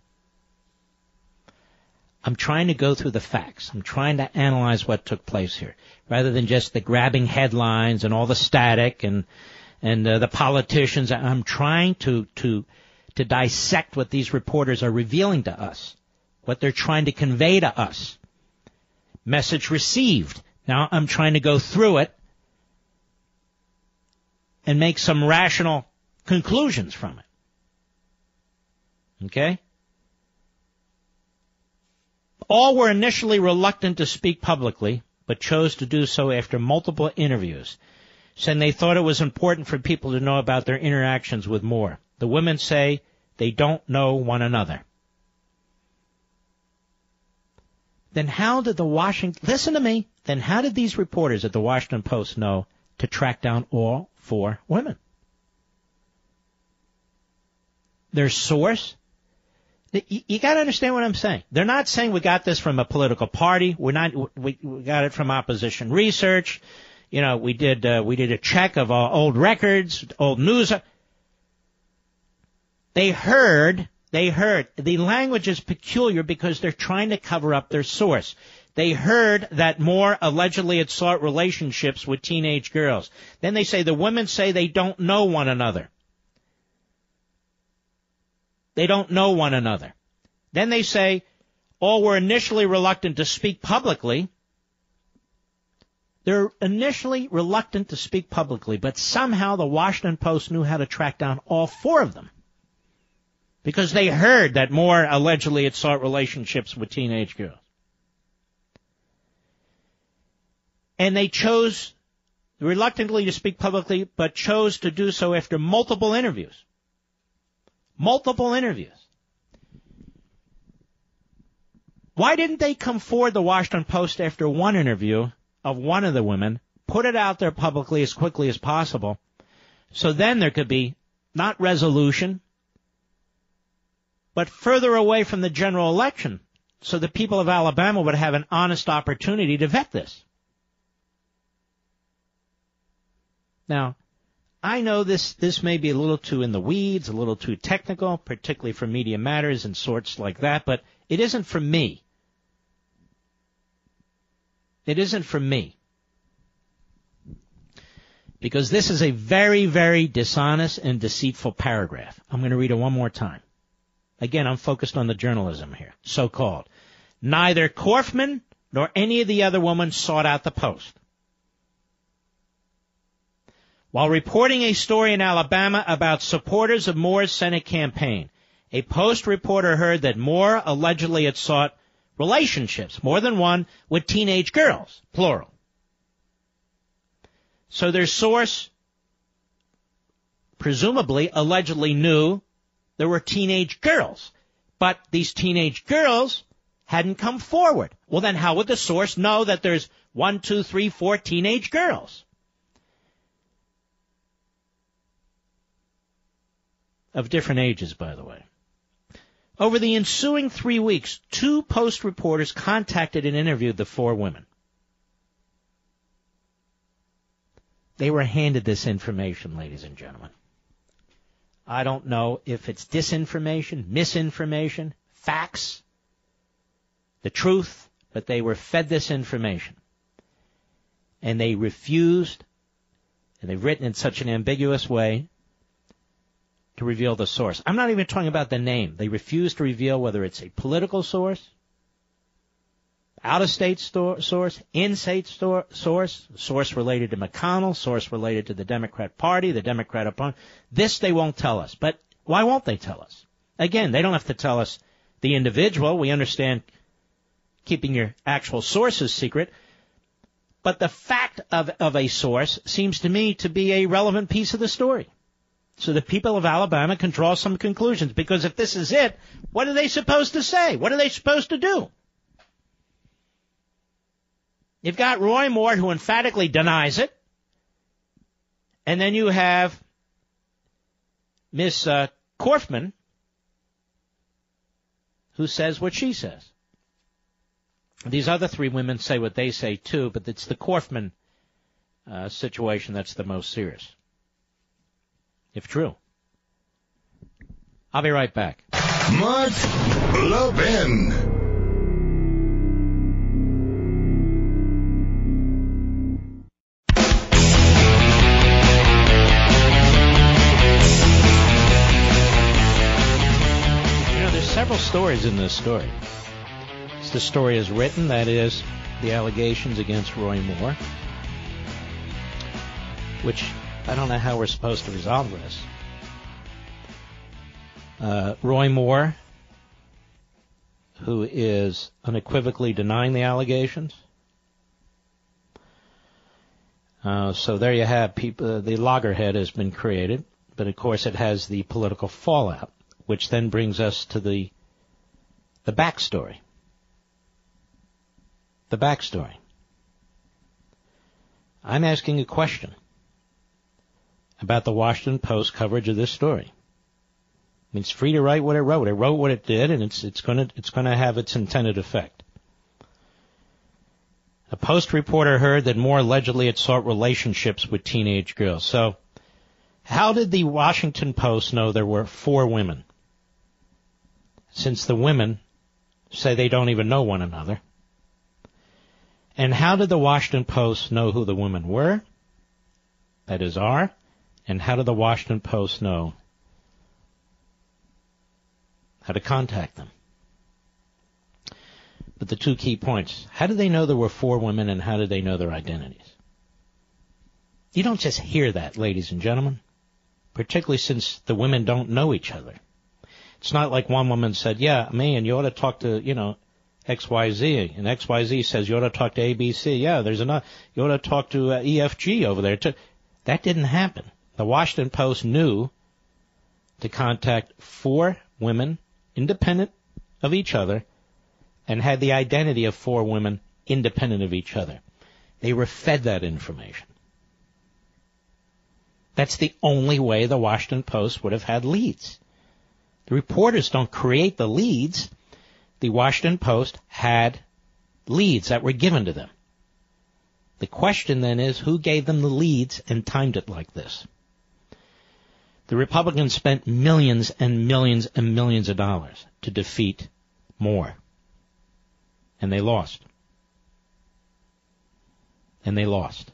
I'm trying to go through the facts. I'm trying to analyze what took place here, rather than just the grabbing headlines and all the static and and uh, the politicians. I'm trying to to to dissect what these reporters are revealing to us what they're trying to convey to us. Message received. Now I'm trying to go through it and make some rational conclusions from it. Okay? All were initially reluctant to speak publicly, but chose to do so after multiple interviews, saying they thought it was important for people to know about their interactions with Moore. The women say they don't know one another. then how did the Washington, listen to me, then how did these reporters at the Washington Post know to track down all four women? Their source? You, you got to understand what I'm saying. They're not saying we got this from a political party. We're not. We, we got it from opposition research. You know, we did uh, we did a check of uh, old records, old news. They heard they heard the language is peculiar because they're trying to cover up their source. They heard that Moore allegedly had sought relationships with teenage girls. Then they say the women say they don't know one another. They don't know one another. Then they say all were initially reluctant to speak publicly. They're initially reluctant to speak publicly, but somehow the Washington Post knew how to track down all four of them because they heard that Moore allegedly had sought relationships with teenage girls. And they chose reluctantly to speak publicly, but chose to do so after multiple interviews. Multiple interviews. Why didn't they come forward, the Washington Post, after one interview of one of the women, put it out there publicly as quickly as possible, so then there could be not resolution, but further away from the general election so the people of Alabama would have an honest opportunity to vet this. Now, I know this, this may be a little too in the weeds, a little too technical, particularly for Media Matters and sorts like that, but it isn't for me. It isn't for me. Because this is a very, very dishonest and deceitful paragraph. I'm going to read it one more time. Again, I'm focused on the journalism here, so called. Neither Corfman nor any of the other women sought out the post. While reporting a story in Alabama about supporters of Moore's Senate campaign, a Post reporter heard that Moore allegedly had sought relationships, more than one, with teenage girls, plural. So their source presumably, allegedly knew there were teenage girls. But these teenage girls hadn't come forward. Well, then how would the source know that there's one, two, three, four teenage girls? Of different ages, by the way. Over the ensuing three weeks, two Post reporters contacted and interviewed the four women. They were handed this information, ladies and gentlemen. I don't know if it's disinformation, misinformation, facts, the truth, but they were fed this information. And they refused, and they've written in such an ambiguous way, to reveal the source. I'm not even talking about the name. They refuse to reveal whether it's a political source, out of state source, in state source, source related to McConnell, source related to the Democrat Party, the Democrat opponent. This they won't tell us. But why won't they tell us? Again, they don't have to tell us the individual. We understand keeping your actual sources secret. But the fact of, of a source seems to me to be a relevant piece of the story. So the people of Alabama can draw some conclusions. Because if this is it, what are they supposed to say? What are they supposed to do? You've got Roy Moore who emphatically denies it. And then you have Miss uh, Corfman who says what she says. These other three women say what they say too, but it's the Corfman uh, situation that's the most serious. If true. I'll be right back. Mark Levin. Stories in this story. As the story is written, that is, the allegations against Roy Moore, which I don't know how we're supposed to resolve this. Uh, Roy Moore, who is unequivocally denying the allegations. Uh, so there you have people. Uh, the loggerhead has been created, but of course it has the political fallout, which then brings us to the the backstory. The backstory. I'm asking a question about the Washington Post coverage of this story. I mean, it's free to write what it wrote. It wrote what it did, and it's it's going to it's to have its intended effect. A Post reporter heard that Moore allegedly had sought relationships with teenage girls. So, how did the Washington Post know there were four women? Since the women say they don't even know one another. And how did the Washington Post know who the women were? That is, are. And how did the Washington Post know how to contact them? But the two key points. How did they know there were four women and how did they know their identities? You don't just hear that, ladies and gentlemen. Particularly since the women don't know each other. It's not like one woman said, yeah, man, you ought to talk to, you know, XYZ. And XYZ says you ought to talk to ABC. Yeah, there's enough. You ought to talk to uh, EFG over there too. That didn't happen. The Washington Post knew to contact four women independent of each other and had the identity of four women independent of each other. They were fed that information. That's the only way the Washington Post would have had leads. The reporters don't create the leads. The Washington Post had leads that were given to them. The question then is who gave them the leads and timed it like this? The Republicans spent millions and millions and millions of dollars to defeat Moore. And they lost. And they lost.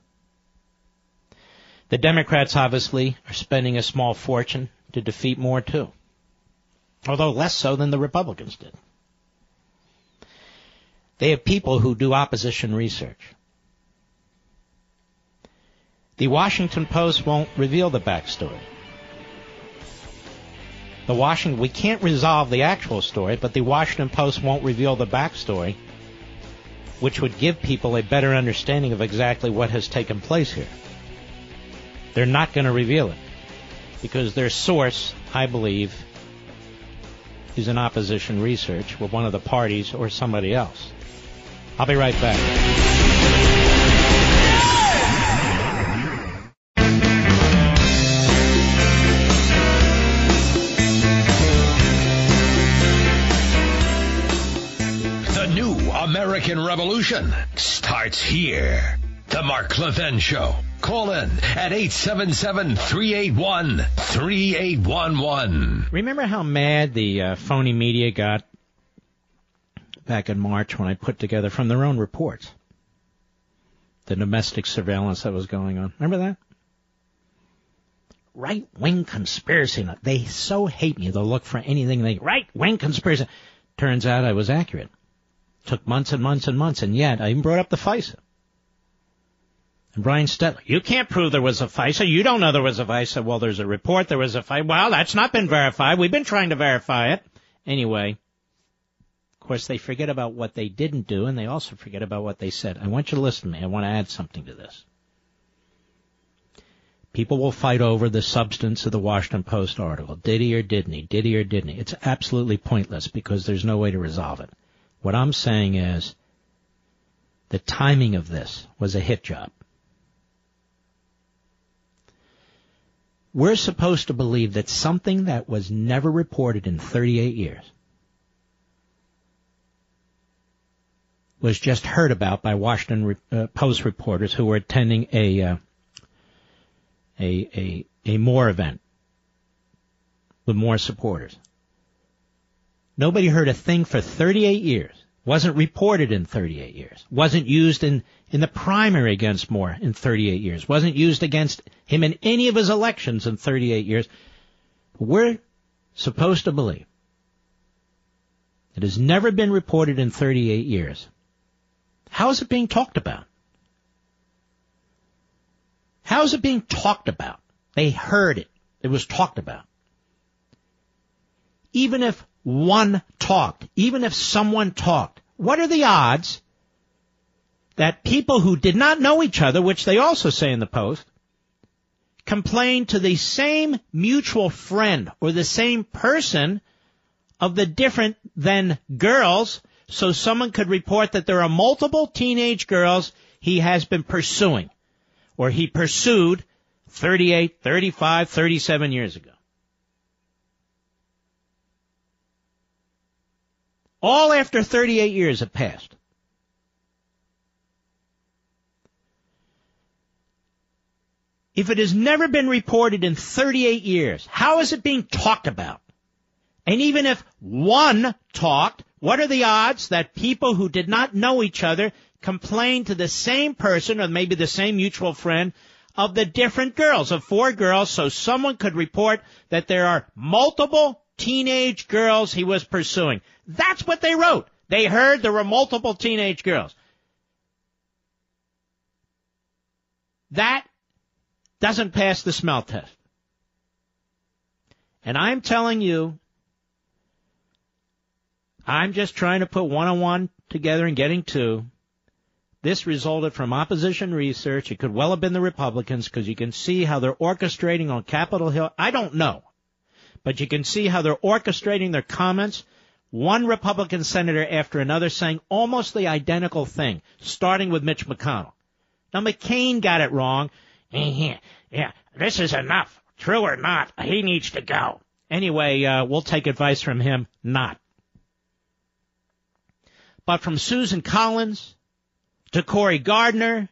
The Democrats obviously are spending a small fortune to defeat Moore too although less so than the Republicans did. They have people who do opposition research. The Washington Post won't reveal the backstory. The Washington, we can't resolve the actual story, but the Washington Post won't reveal the backstory, which would give people a better understanding of exactly what has taken place here. They're not going to reveal it because their source, I believe, is in opposition research with one of the parties or somebody else. I'll be right back. The new American Revolution starts here. The Mark Levin Show. Call in at 877-381-3811. Remember how mad the uh, phony media got back in March when I put together from their own reports the domestic surveillance that was going on? Remember that? Right wing conspiracy. They so hate me, they'll look for anything they. Right wing conspiracy. Turns out I was accurate. Took months and months and months, and yet I even brought up the FISA. And Brian Stelter, you can't prove there was a FISA. You don't know there was a FISA. Well, there's a report there was a FISA. Well, that's not been verified. We've been trying to verify it. Anyway, of course, they forget about what they didn't do, and they also forget about what they said. I want you to listen to me. I want to add something to this. People will fight over the substance of the Washington Post article. Did he or didn't he? Did he or didn't he? It's absolutely pointless because there's no way to resolve it. What I'm saying is the timing of this was a hit job. We're supposed to believe that something that was never reported in 38 years was just heard about by Washington uh, Post reporters who were attending a uh, a a a Moore event with more supporters. Nobody heard a thing for 38 years. Wasn't reported in 38 years. Wasn't used in, in the primary against Moore in 38 years. Wasn't used against him in any of his elections in 38 years. We're supposed to believe it has never been reported in 38 years. How is it being talked about? How is it being talked about? They heard it. It was talked about. Even if one talked, even if someone talked, what are the odds that people who did not know each other, which they also say in the Post, complained to the same mutual friend or the same person of the different than girls so someone could report that there are multiple teenage girls he has been pursuing or he pursued 38, 35, 37 years ago. All after 38 years have passed. If it has never been reported in 38 years, how is it being talked about? And even if one talked, what are the odds that people who did not know each other complained to the same person or maybe the same mutual friend of the different girls, of four girls, so someone could report that there are multiple teenage girls he was pursuing. That's what they wrote. They heard there were multiple teenage girls. That doesn't pass the smell test. And I'm telling you, I'm just trying to put one on one together and getting two. This resulted from opposition research. It could well have been the Republicans because you can see how they're orchestrating on Capitol Hill. I don't know but you can see how they're orchestrating their comments. One Republican senator after another saying almost the identical thing, starting with Mitch McConnell. Now McCain got it wrong. Yeah, this is enough. True or not, he needs to go. Anyway, uh, we'll take advice from him. Not. But from Susan Collins to Cory Gardner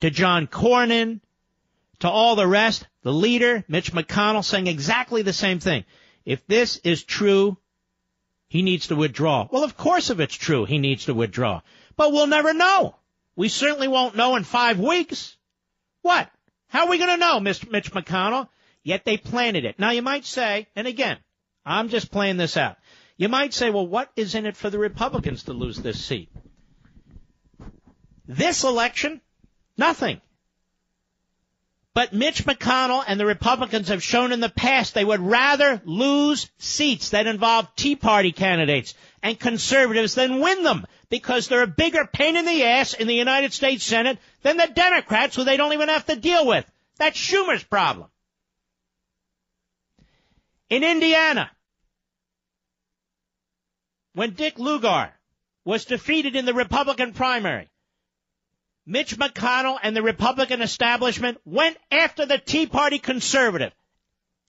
to John Cornyn to all the rest, the leader, Mitch McConnell, saying exactly the same thing. If this is true, he needs to withdraw. Well, of course, if it's true, he needs to withdraw. But we'll never know. We certainly won't know in five weeks. What? How are we going to know, Mr. Mitch McConnell? Yet they planted it. Now you might say, and again, I'm just playing this out. You might say, well, what is in it for the Republicans to lose this seat? This election? Nothing. But Mitch McConnell and the Republicans have shown in the past they would rather lose seats that involve Tea Party candidates and conservatives than win them because they're a bigger pain in the ass in the United States Senate than the Democrats who they don't even have to deal with. That's Schumer's problem. In Indiana, when Dick Lugar was defeated in the Republican primary, Mitch McConnell and the Republican establishment went after the Tea Party conservative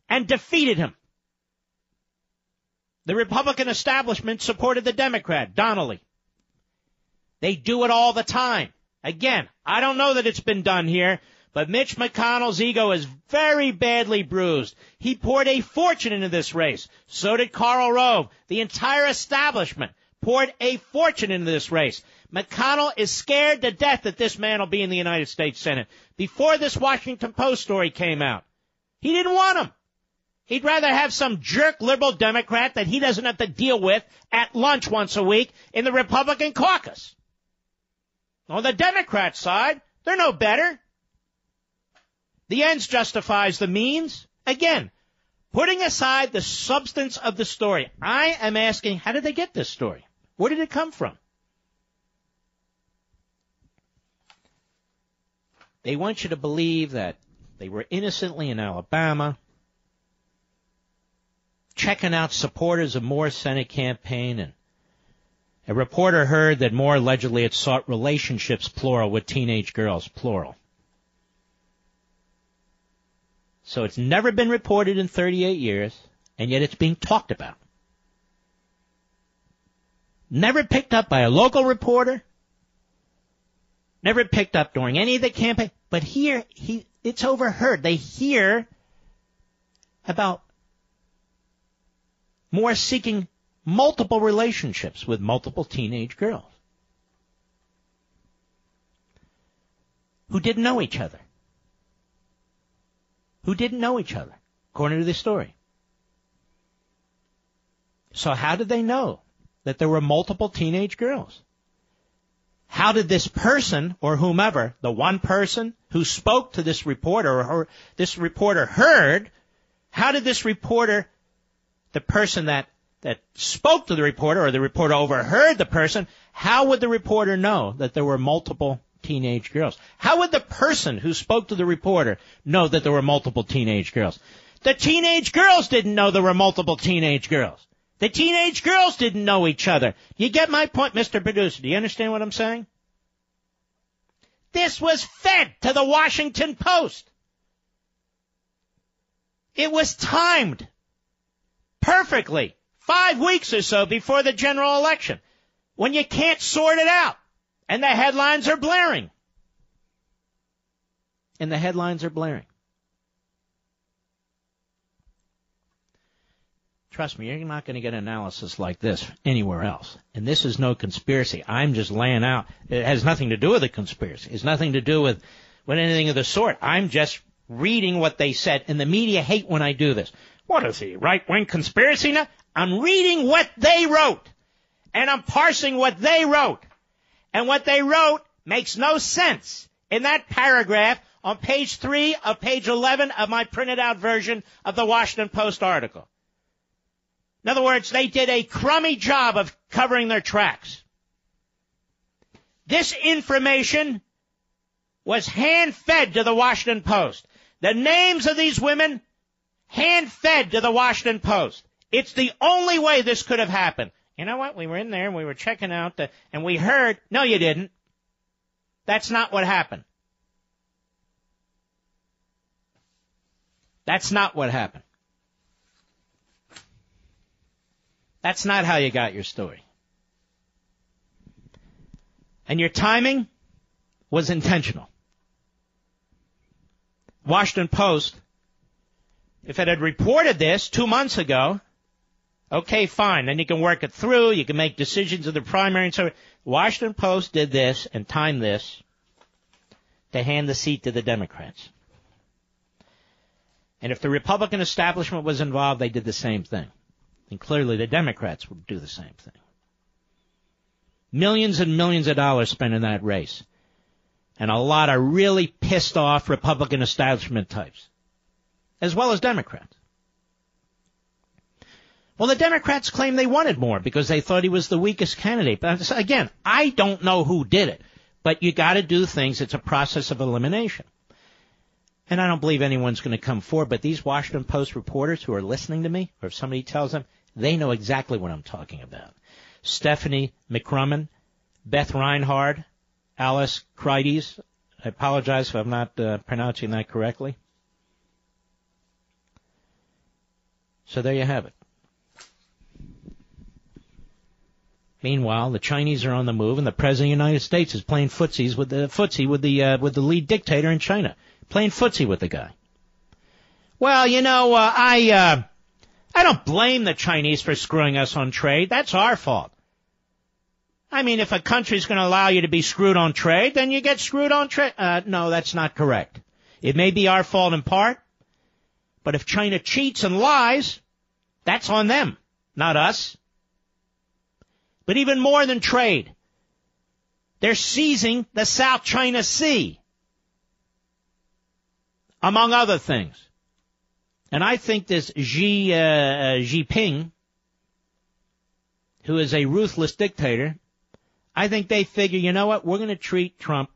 and defeated him. The Republican establishment supported the Democrat, Donnelly. They do it all the time. Again, I don't know that it's been done here, but Mitch McConnell's ego is very badly bruised. He poured a fortune into this race. So did Karl Rove. The entire establishment poured a fortune into this race. McConnell is scared to death that this man will be in the United States Senate. Before this Washington Post story came out, he didn't want him. He'd rather have some jerk liberal Democrat that he doesn't have to deal with at lunch once a week in the Republican caucus. On the Democrat side, they're no better. The ends justifies the means. Again, putting aside the substance of the story, I am asking, how did they get this story? Where did it come from? They want you to believe that they were innocently in Alabama, checking out supporters of Moore's Senate campaign, and a reporter heard that Moore allegedly had sought relationships, plural, with teenage girls, plural. So it's never been reported in 38 years, and yet it's being talked about. Never picked up by a local reporter. Never picked up during any of the campaign. But here, he, it's overheard. They hear about Moore seeking multiple relationships with multiple teenage girls who didn't know each other who didn't know each other, according to the story. So how did they know that there were multiple teenage girls? How did this person or whomever, the one person who spoke to this reporter or this reporter heard, how did this reporter, the person that, that spoke to the reporter or the reporter overheard the person, how would the reporter know that there were multiple teenage girls. How would the person who spoke to the reporter know that there were multiple teenage girls? The teenage girls didn't know there were multiple teenage girls. The teenage girls didn't know each other. You get my point, Mr. Producer? Do you understand what I'm saying? This was fed to the Washington Post. It was timed perfectly five weeks or so before the general election when you can't sort it out. And the headlines are blaring. And the headlines are blaring. Trust me, you're not going to get analysis like this anywhere else. And this is no conspiracy. I'm just laying out. It has nothing to do with a conspiracy. It's nothing to do with, with anything of the sort. I'm just reading what they said. And the media hate when I do this. What is he, right wing conspiracy now? I'm reading what they wrote. And I'm parsing what they wrote. And what they wrote makes no sense in that paragraph on page three of page 11 of my printed out version of the Washington Post article. In other words, they did a crummy job of covering their tracks. This information was hand fed to the Washington Post. The names of these women hand fed to the Washington Post. It's the only way this could have happened. You know what? We were in there and we were checking out the, and we heard, no you didn't. That's not what happened. That's not what happened. That's not how you got your story. And your timing was intentional. Washington Post, if it had reported this two months ago, Okay, fine. Then you can work it through. You can make decisions of the primary and so Washington Post did this and timed this to hand the seat to the Democrats. And if the Republican establishment was involved, they did the same thing. And clearly the Democrats would do the same thing. Millions and millions of dollars spent in that race. And a lot of really pissed off Republican establishment types. As well as Democrats. Well, the Democrats claim they wanted more because they thought he was the weakest candidate. But again, I don't know who did it, but you got to do things. It's a process of elimination. And I don't believe anyone's going to come forward, but these Washington Post reporters who are listening to me, or if somebody tells them, they know exactly what I'm talking about. Stephanie McCrummen, Beth Reinhard, Alice Crites. I apologize if I'm not uh, pronouncing that correctly. So there you have it. Meanwhile, the Chinese are on the move, and the president of the United States is playing footsies with the footsie with the uh, with the lead dictator in China, playing footsie with the guy. Well, you know, uh, I uh, I don't blame the Chinese for screwing us on trade. That's our fault. I mean, if a country's going to allow you to be screwed on trade, then you get screwed on trade. Uh, no, that's not correct. It may be our fault in part, but if China cheats and lies, that's on them, not us. But even more than trade, they're seizing the South China Sea, among other things. And I think this Xi uh, uh, Jinping, who is a ruthless dictator, I think they figure, you know what, we're going to treat Trump.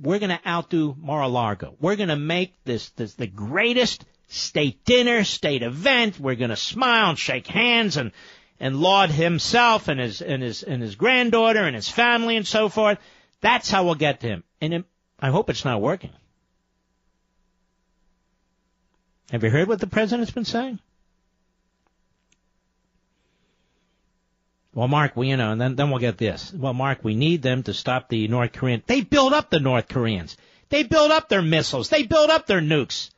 We're going to outdo Mar-a-Lago. We're going to make this, this the greatest state dinner, state event. We're going to smile and shake hands and and laud himself and his and his and his granddaughter and his family and so forth. That's how we'll get to him. And I hope it's not working. Have you heard what the president's been saying? Well, Mark, we, you know, and then, then we'll get this. Well, Mark, we need them to stop the North Koreans. They build up the North Koreans. They build up their missiles. They build up their nukes.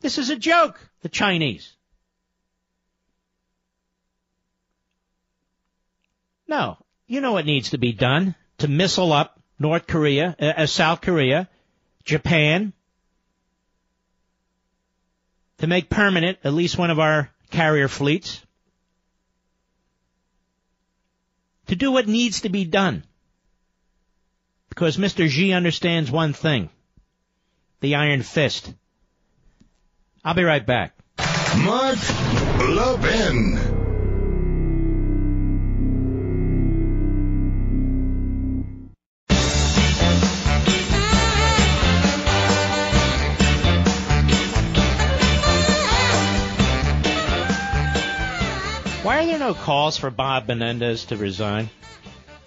This is a joke, the Chinese. No. You know what needs to be done to missile up North Korea, uh, uh, South Korea, Japan, to make permanent at least one of our carrier fleets, to do what needs to be done. Because Mr. Xi understands one thing. The iron fist. I'll be right back. Mark Levin. No calls for Bob Menendez to resign?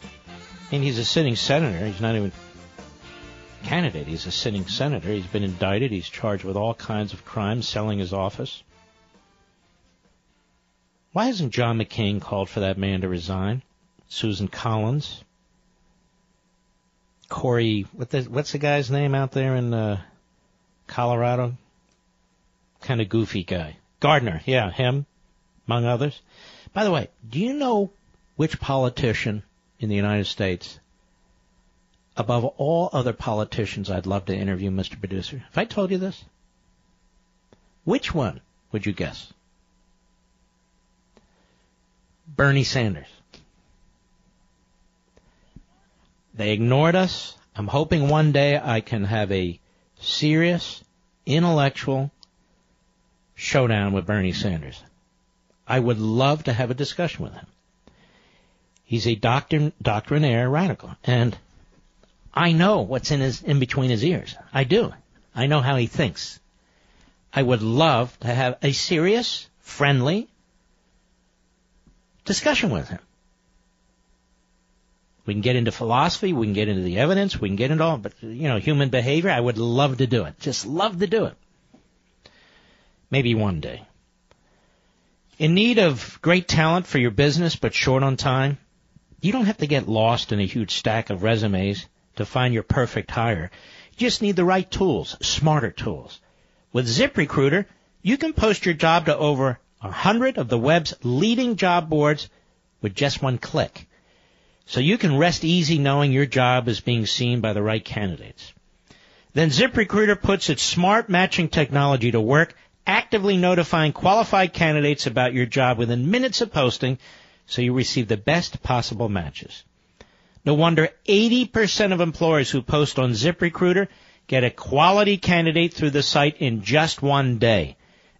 I mean, he's a sitting senator. He's not even a candidate. He's a sitting senator. He's been indicted. He's charged with all kinds of crimes, selling his office. Why hasn't John McCain called for that man to resign? Susan Collins, Cory, what the, what's the guy's name out there in uh, Colorado? Kind of goofy guy. Gardner, yeah, him, among others. By the way, do you know which politician in the United States, above all other politicians I'd love to interview, Mr. Producer? Have I told you this? Which one would you guess? Bernie Sanders. They ignored us. I'm hoping one day I can have a serious, intellectual showdown with Bernie Sanders. I would love to have a discussion with him. He's a doctrin, doctrinaire radical, and I know what's in his in between his ears. I do. I know how he thinks. I would love to have a serious, friendly discussion with him. We can get into philosophy, we can get into the evidence, we can get into all, but you know, human behavior, I would love to do it. Just love to do it. Maybe one day. In need of great talent for your business but short on time? You don't have to get lost in a huge stack of resumes to find your perfect hire. You just need the right tools, smarter tools. With ZipRecruiter, you can post your job to over a hundred of the web's leading job boards with just one click. So you can rest easy knowing your job is being seen by the right candidates. Then ZipRecruiter puts its smart matching technology to work actively notifying qualified candidates about your job within minutes of posting so you receive the best possible matches. No wonder 80% of employers who post on ZipRecruiter get a quality candidate through the site in just one day.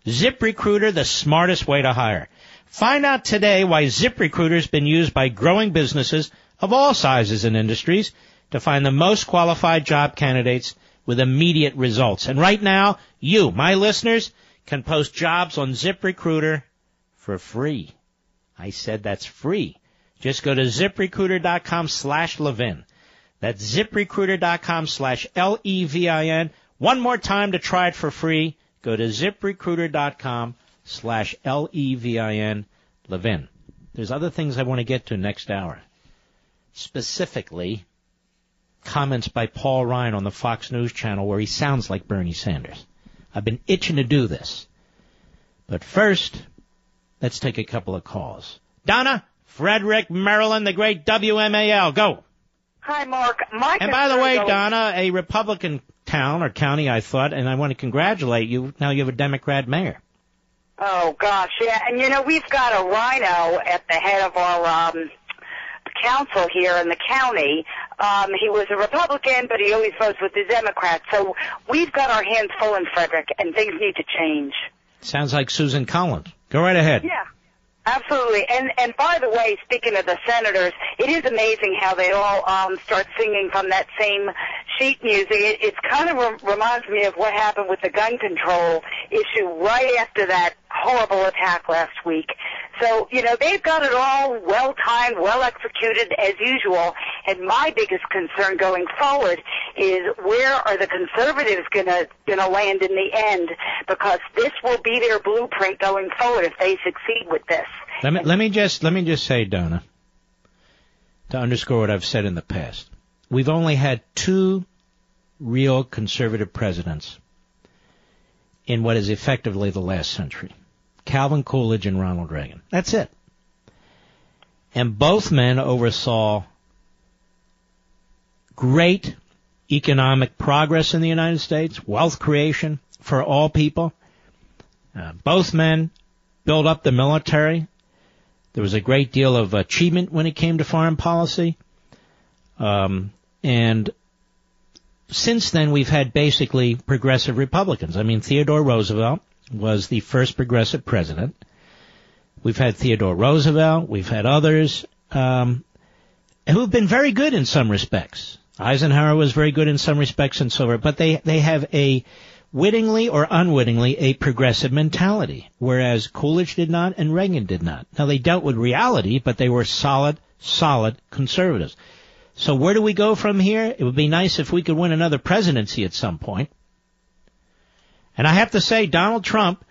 ZipRecruiter, the smartest way to hire. Find out today why ZipRecruiter has been used by growing businesses of all sizes and industries to find the most qualified job candidates with immediate results. And right now, you, my listeners, can post jobs on ZipRecruiter for free. I said that's free. Just go to ziprecruiter.com slash Levin. That's ziprecruiter.com slash L-E-V-I-N. One more time to try it for free. Go to ziprecruiter.com slash L-E-V-I-N Levin. There's other things I want to get to next hour. Specifically, comments by Paul Ryan on the Fox News channel where he sounds like Bernie Sanders. I've been itching to do this. But first, let's take a couple of calls. Donna, Frederick, Maryland, the great WMAL. Go. Hi, Mark. My and by the way, concern- Donna, a Republican town or county, I thought, and I want to congratulate you. Now you have a Democrat mayor. Oh gosh, yeah, and you know we've got a RINO at the head of our um, council here in the county. Um, he was a Republican, but he always votes with the Democrats. So we've got our hands full in Frederick, and things need to change. Sounds like Susan Collins. Go right ahead. Yeah. Absolutely, and and by the way, speaking of the senators, it is amazing how they all um, start singing from that same sheet music. It, it kind of re- reminds me of what happened with the gun control issue right after that horrible attack last week. So you know they've got it all well timed, well executed as usual. And my biggest concern going forward is where are the conservatives gonna gonna land in the end? Because this will be their blueprint going forward if they succeed with this. Let me let me just let me just say, Donna, to underscore what I've said in the past. We've only had two real conservative presidents in what is effectively the last century. Calvin Coolidge and Ronald Reagan. That's it. And both men oversaw great economic progress in the United States, wealth creation for all people. Uh, both men built up the military. There was a great deal of achievement when it came to foreign policy. Um, and since then, we've had basically progressive Republicans. I mean, Theodore Roosevelt was the first progressive president. We've had Theodore Roosevelt. We've had others um, who have been very good in some respects. Eisenhower was very good in some respects and so forth, but they, they have a wittingly or unwittingly a progressive mentality, whereas Coolidge did not and Reagan did not. Now they dealt with reality, but they were solid, solid conservatives. So where do we go from here? It would be nice if we could win another presidency at some point. And I have to say, Donald Trump,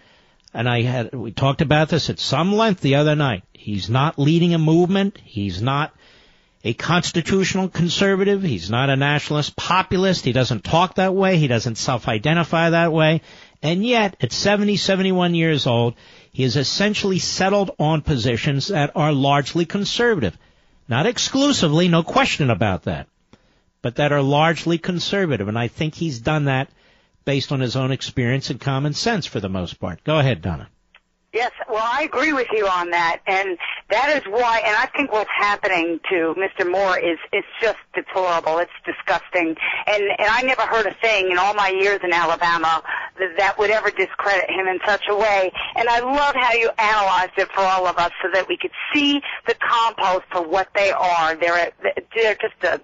and I had, we talked about this at some length the other night. He's not leading a movement. He's not a constitutional conservative. He's not a nationalist populist. He doesn't talk that way. He doesn't self-identify that way. And yet, at 70, 71 years old, he has essentially settled on positions that are largely conservative. Not exclusively, no question about that. But that are largely conservative. And I think he's done that based on his own experience and common sense for the most part. Go ahead, Donna. Yes, well, I agree with you on that, and that is why. And I think what's happening to Mr. Moore is it's just deplorable. It's disgusting, and and I never heard a thing in all my years in Alabama that that would ever discredit him in such a way. And I love how you analyzed it for all of us so that we could see the compost for what they are. They're they're just a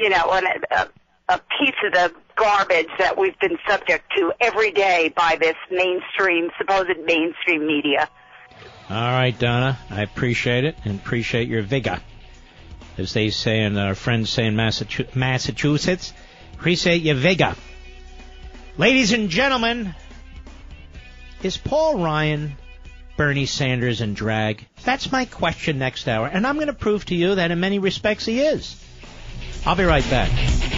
you know an, a a piece of the garbage that we've been subject to every day by this mainstream, supposed mainstream media. All right, Donna. I appreciate it and appreciate your vigor. As they say and our friends say in Massachusetts, appreciate your vigor. Ladies and gentlemen, is Paul Ryan Bernie Sanders in drag? That's my question next hour, and I'm going to prove to you that in many respects he is. I'll be right back.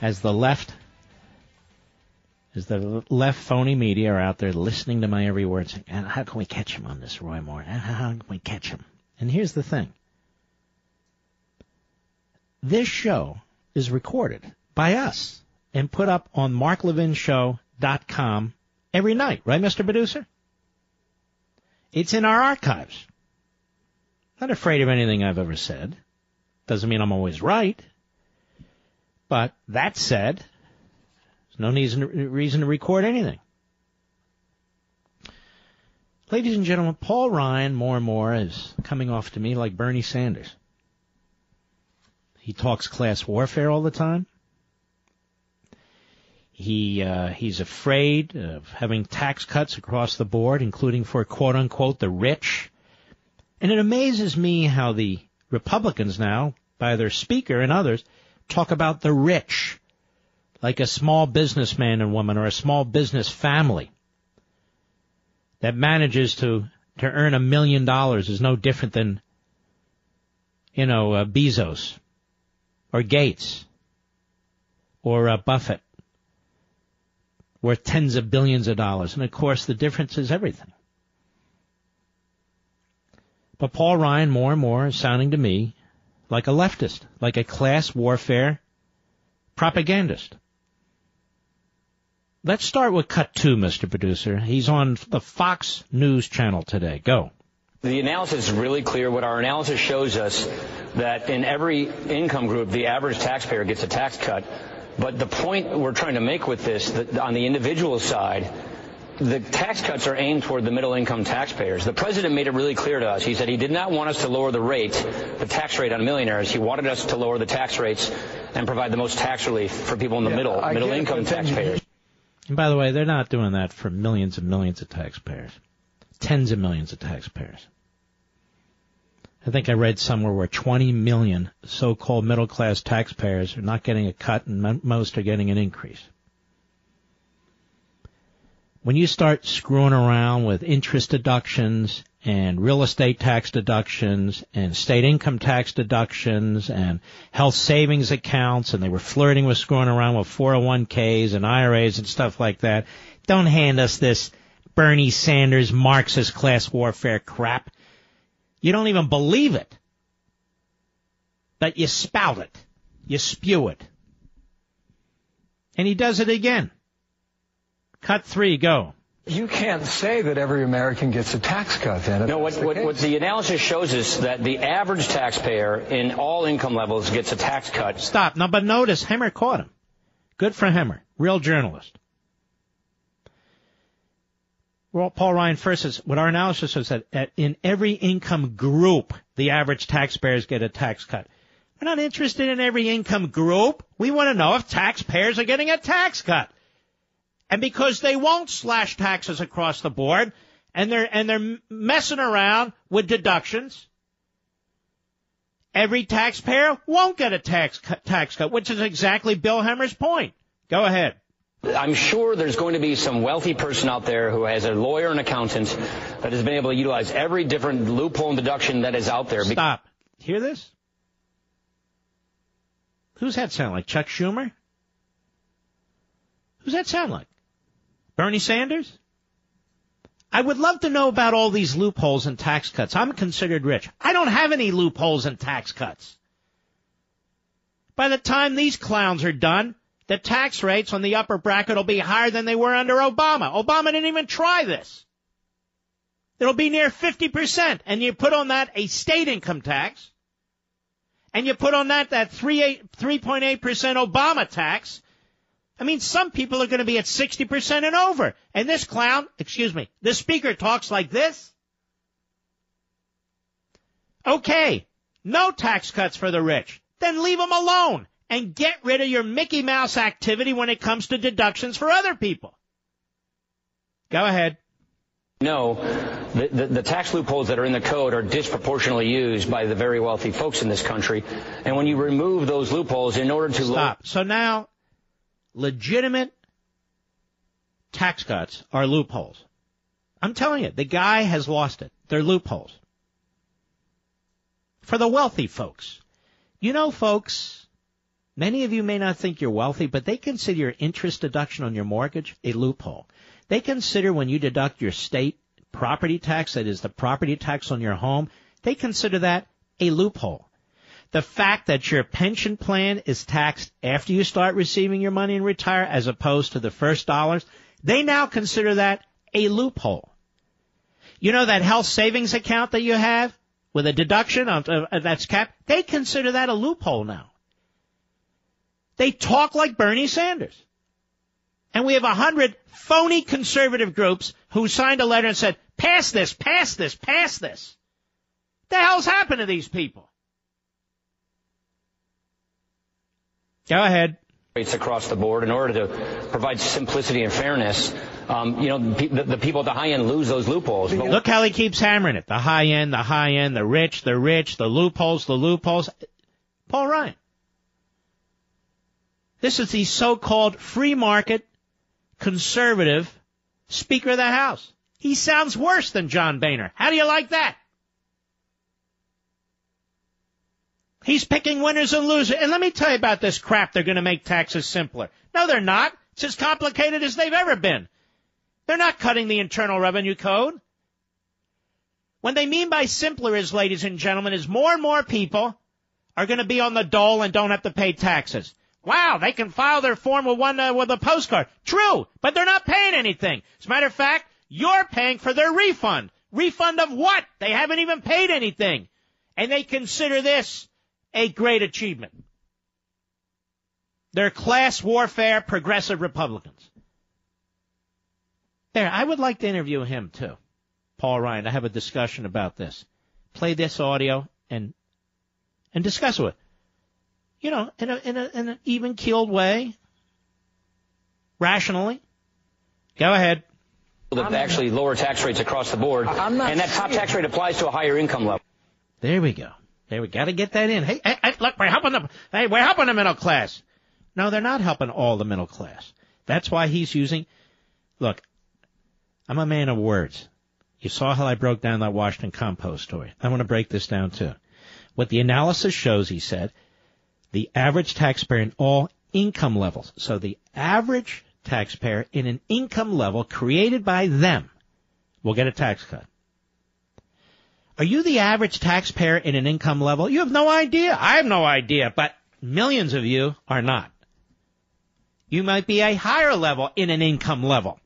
As the left is the left phony media are out there listening to my every word saying, how can we catch him on this, Roy Moore? How can we catch him? And here's the thing. This show is recorded by us and put up on marklevinshow.com every night, right, Mr. Producer? It's in our archives. Not afraid of anything I've ever said. Doesn't mean I'm always right. But that said, there's no reason to record anything. Ladies and gentlemen, Paul Ryan more and more is coming off to me like Bernie Sanders. He talks class warfare all the time. He uh, he's afraid of having tax cuts across the board, including for quote unquote the rich. And it amazes me how the Republicans now, by their speaker and others, talk about the rich, like a small businessman and woman or a small business family that manages to to earn a million dollars is no different than you know uh, Bezos or Gates or uh, Buffett worth tens of billions of dollars. And of course, the difference is everything. But Paul Ryan, more and more, is sounding to me like a leftist, like a class warfare propagandist. Let's start with cut two, Mr. Producer. He's on the Fox News channel today. Go. The analysis is really clear. What our analysis shows us that in every income group, the average taxpayer gets a tax cut. But the point we're trying to make with this, that on the individual side, the tax cuts are aimed toward the middle income taxpayers. The president made it really clear to us. He said he did not want us to lower the rate, the tax rate on millionaires. He wanted us to lower the tax rates and provide the most tax relief for people in the yeah, middle, I middle income taxpayers. And by the way, they're not doing that for millions and millions of taxpayers. Tens of millions of taxpayers. I think I read somewhere where 20 million so-called middle class taxpayers are not getting a cut and most are getting an increase when you start screwing around with interest deductions and real estate tax deductions and state income tax deductions and health savings accounts and they were flirting with screwing around with 401ks and IRAs and stuff like that. Don't hand us this Bernie Sanders Marxist class warfare crap. You don't even believe it. But you spout it. You spew it. And he does it again. Cut three, go. You can't say that every American gets a tax cut then. No, what, the what, what, the analysis shows is that the average taxpayer in all income levels gets a tax cut. Stop. Now, but notice Hemmer caught him. Good for Hemmer. Real journalist. Well, Paul Ryan first says, what our analysis says that in every income group, the average taxpayers get a tax cut. We're not interested in every income group. We want to know if taxpayers are getting a tax cut. And because they won't slash taxes across the board, and they're and they're messing around with deductions, every taxpayer won't get a tax cut, tax cut, which is exactly Bill Hemmer's point. Go ahead. I'm sure there's going to be some wealthy person out there who has a lawyer and accountant that has been able to utilize every different loophole and deduction that is out there. Stop. Hear this? Who's that sound like? Chuck Schumer? Who's that sound like? Bernie Sanders? I would love to know about all these loopholes and tax cuts. I'm considered rich. I don't have any loopholes and tax cuts. By the time these clowns are done, the tax rates on the upper bracket will be higher than they were under Obama. Obama didn't even try this. It'll be near 50%. And you put on that a state income tax. And you put on that that 3.8% Obama tax. I mean, some people are going to be at 60% and over. And this clown, excuse me, this speaker talks like this. Okay, no tax cuts for the rich. Then leave them alone and get rid of your Mickey Mouse activity when it comes to deductions for other people. Go ahead. No, the, the, the, tax loopholes that are in the code are disproportionately used by the very wealthy folks in this country. And when you remove those loopholes in order to... Stop. Lo- so now legitimate tax cuts are loopholes. I'm telling you, the guy has lost it. They're loopholes. For the wealthy folks. You know, folks, Many of you may not think you're wealthy, but they consider your interest deduction on your mortgage a loophole. They consider when you deduct your state property tax, that is the property tax on your home, they consider that a loophole. The fact that your pension plan is taxed after you start receiving your money and retire as opposed to the first dollars, they now consider that a loophole. You know that health savings account that you have with a deduction of, uh, that's capped? They consider that a loophole now. They talk like Bernie Sanders. And we have a hundred phony conservative groups who signed a letter and said, pass this, pass this, pass this. What The hell's happened to these people? Go ahead. Rates across the board in order to provide simplicity and fairness. Um, you know, the, the, people at the high end lose those loopholes. But Look how he keeps hammering it. The high end, the high end, the rich, the rich, the loopholes, the loopholes. Paul Ryan. This is the so-called free market conservative Speaker of the House. He sounds worse than John Boehner. How do you like that? He's picking winners and losers. And let me tell you about this crap. They're going to make taxes simpler. No, they're not. It's as complicated as they've ever been. They're not cutting the Internal Revenue Code. What they mean by simpler is, ladies and gentlemen, is more and more people are going to be on the dole and don't have to pay taxes. Wow, they can file their form with one uh, with a postcard. True, but they're not paying anything. As a matter of fact, you're paying for their refund. Refund of what? They haven't even paid anything. And they consider this a great achievement. They're class warfare progressive Republicans. There, I would like to interview him too. Paul Ryan, I have a discussion about this. Play this audio and and discuss it you know, in, a, in, a, in an even keeled way, rationally. Go ahead. That actually lower tax rates across the board, and that top tax rate applies to a higher income level. There we go. There we got to get that in. Hey, hey, hey, look, we're helping the hey, we're helping the middle class. No, they're not helping all the middle class. That's why he's using. Look, I'm a man of words. You saw how I broke down that Washington Compost story. I want to break this down too. What the analysis shows, he said, the average taxpayer in all income levels. So the average taxpayer in an income level created by them will get a tax cut. Are you the average taxpayer in an income level? You have no idea. I have no idea, but millions of you are not. You might be a higher level in an income level,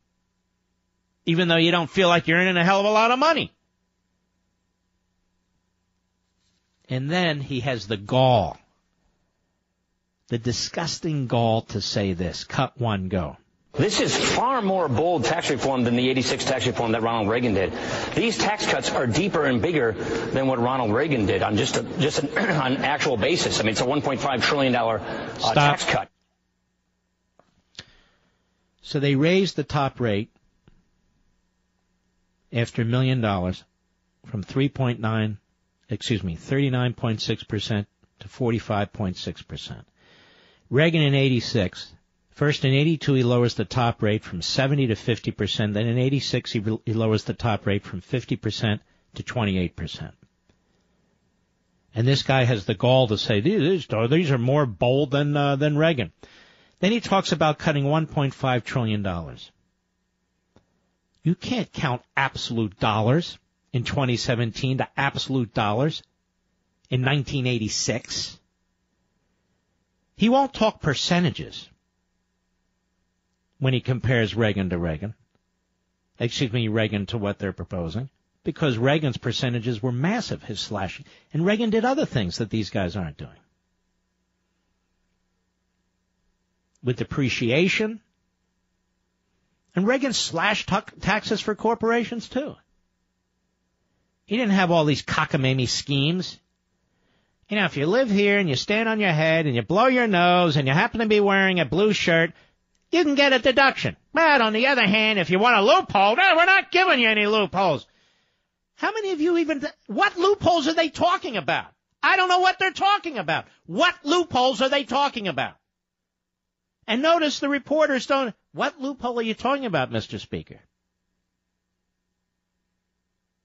even though you don't feel like you're earning a hell of a lot of money. And then he has the gall the disgusting gall to say this. Cut one, go. This is far more bold tax reform than the 86 tax reform that Ronald Reagan did. These tax cuts are deeper and bigger than what Ronald Reagan did on just a, just an, <clears throat> on actual basis. I mean, it's a 1.5 trillion dollar uh, tax cut. So they raised the top rate after a million dollars from 3.9, excuse me, 39.6 percent to 45.6 percent. Reagan in 86. First in 82 he lowers the top rate from 70 to 50%. Then in 86 he, he lowers the top rate from 50% to 28%. And this guy has the gall to say these, these are more bold than uh, than Reagan. Then he talks about cutting 1.5 trillion dollars. You can't count absolute dollars in 2017 to absolute dollars in 1986. He won't talk percentages when he compares Reagan to Reagan. Excuse me, Reagan to what they're proposing. Because Reagan's percentages were massive, his slashing. And Reagan did other things that these guys aren't doing. With depreciation. And Reagan slashed t- taxes for corporations too. He didn't have all these cockamamie schemes. You know, if you live here and you stand on your head and you blow your nose and you happen to be wearing a blue shirt, you can get a deduction. But on the other hand, if you want a loophole, no, we're not giving you any loopholes. How many of you even, what loopholes are they talking about? I don't know what they're talking about. What loopholes are they talking about? And notice the reporters don't, what loophole are you talking about, Mr. Speaker?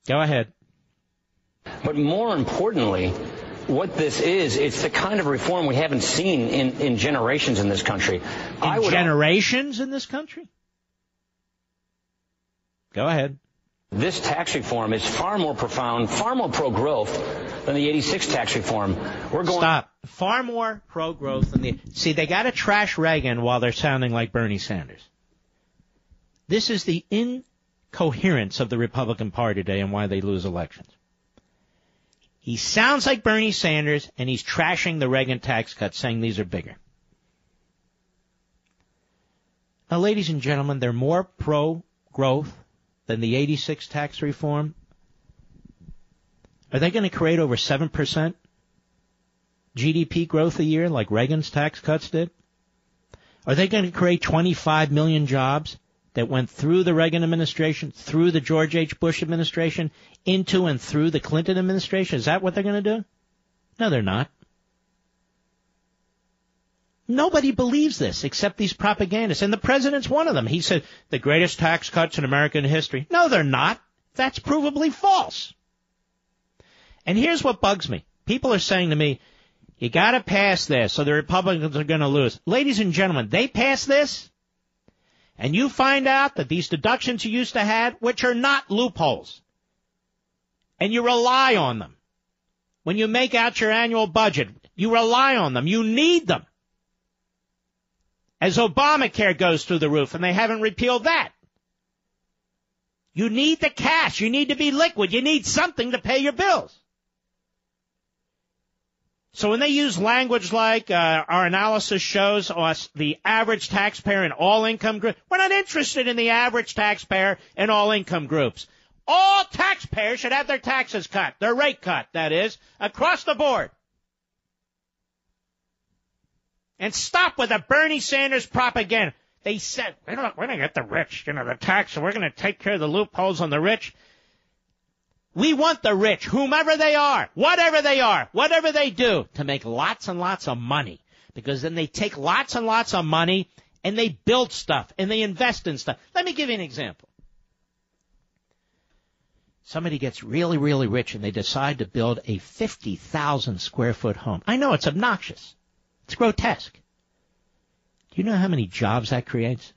Go ahead. But more importantly, what this is, it's the kind of reform we haven't seen in, in generations in this country. In generations in this country? Go ahead. This tax reform is far more profound, far more pro-growth than the 86 tax reform. We're going Stop. Far more pro-growth than the See, they got to trash Reagan while they're sounding like Bernie Sanders. This is the incoherence of the Republican Party today and why they lose elections. He sounds like Bernie Sanders and he's trashing the Reagan tax cuts saying these are bigger. Now, ladies and gentlemen, they're more pro-growth than the 86 tax reform? Are they going to create over 7% GDP growth a year like Reagan's tax cuts did? Are they going to create 25 million jobs that went through the Reagan administration, through the George H. Bush administration, into and through the Clinton administration? Is that what they're going to do? No, they're not. Nobody believes this except these propagandists. And the president's one of them. He said the greatest tax cuts in American history. No, they're not. That's provably false. And here's what bugs me. People are saying to me, you gotta pass this or the Republicans are gonna lose. Ladies and gentlemen, they pass this and you find out that these deductions you used to have, which are not loopholes, and you rely on them. When you make out your annual budget, you rely on them. You need them as Obamacare goes through the roof and they haven't repealed that. You need the cash. You need to be liquid. You need something to pay your bills. So when they use language like uh, our analysis shows us the average taxpayer in all income groups, we're not interested in the average taxpayer in all income groups. All taxpayers should have their taxes cut, their rate cut, that is, across the board. And stop with the Bernie Sanders propaganda. They said, we're going to get the rich, you know, the tax, and we're going to take care of the loopholes on the rich. We want the rich, whomever they are, whatever they are, whatever they do, to make lots and lots of money. Because then they take lots and lots of money and they build stuff and they invest in stuff. Let me give you an example. Somebody gets really, really rich and they decide to build a 50,000 square foot home. I know it's obnoxious. It's grotesque. Do you know how many jobs that creates?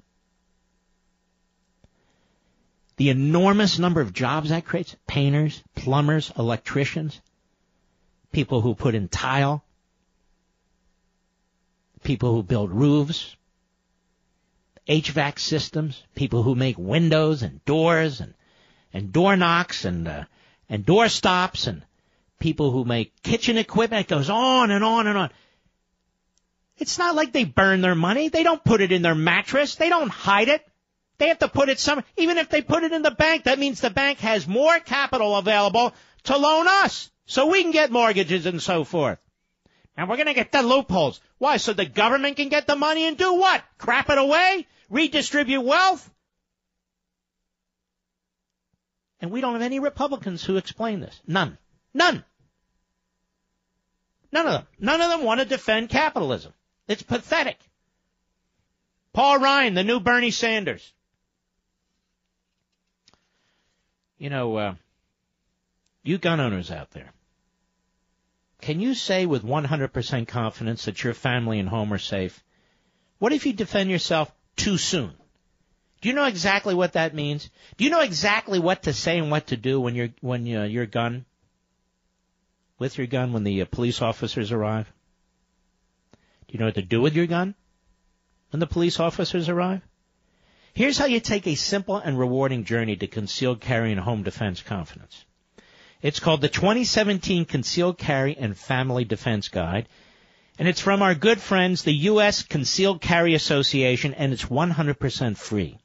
The enormous number of jobs that creates painters, plumbers, electricians, people who put in tile, people who build roofs, HVAC systems, people who make windows and doors and and door knocks and uh, and door stops and people who make kitchen equipment. It goes on and on and on. It's not like they burn their money. They don't put it in their mattress. They don't hide it. They have to put it somewhere. Even if they put it in the bank, that means the bank has more capital available to loan us so we can get mortgages and so forth. And we're going to get the loopholes. Why? So the government can get the money and do what? Crap it away? Redistribute wealth? And we don't have any Republicans who explain this. None. None. None of them. None of them want to defend capitalism. It's pathetic. Paul Ryan, the new Bernie Sanders. You know, uh, you gun owners out there, can you say with 100% confidence that your family and home are safe? What if you defend yourself too soon? Do you know exactly what that means? Do you know exactly what to say and what to do when you're when you, your gun with your gun when the uh, police officers arrive? Do you know what to do with your gun when the police officers arrive? Here's how you take a simple and rewarding journey to concealed carry and home defense confidence. It's called the 2017 Concealed Carry and Family Defense Guide, and it's from our good friends, the U.S. Concealed Carry Association, and it's 100% free.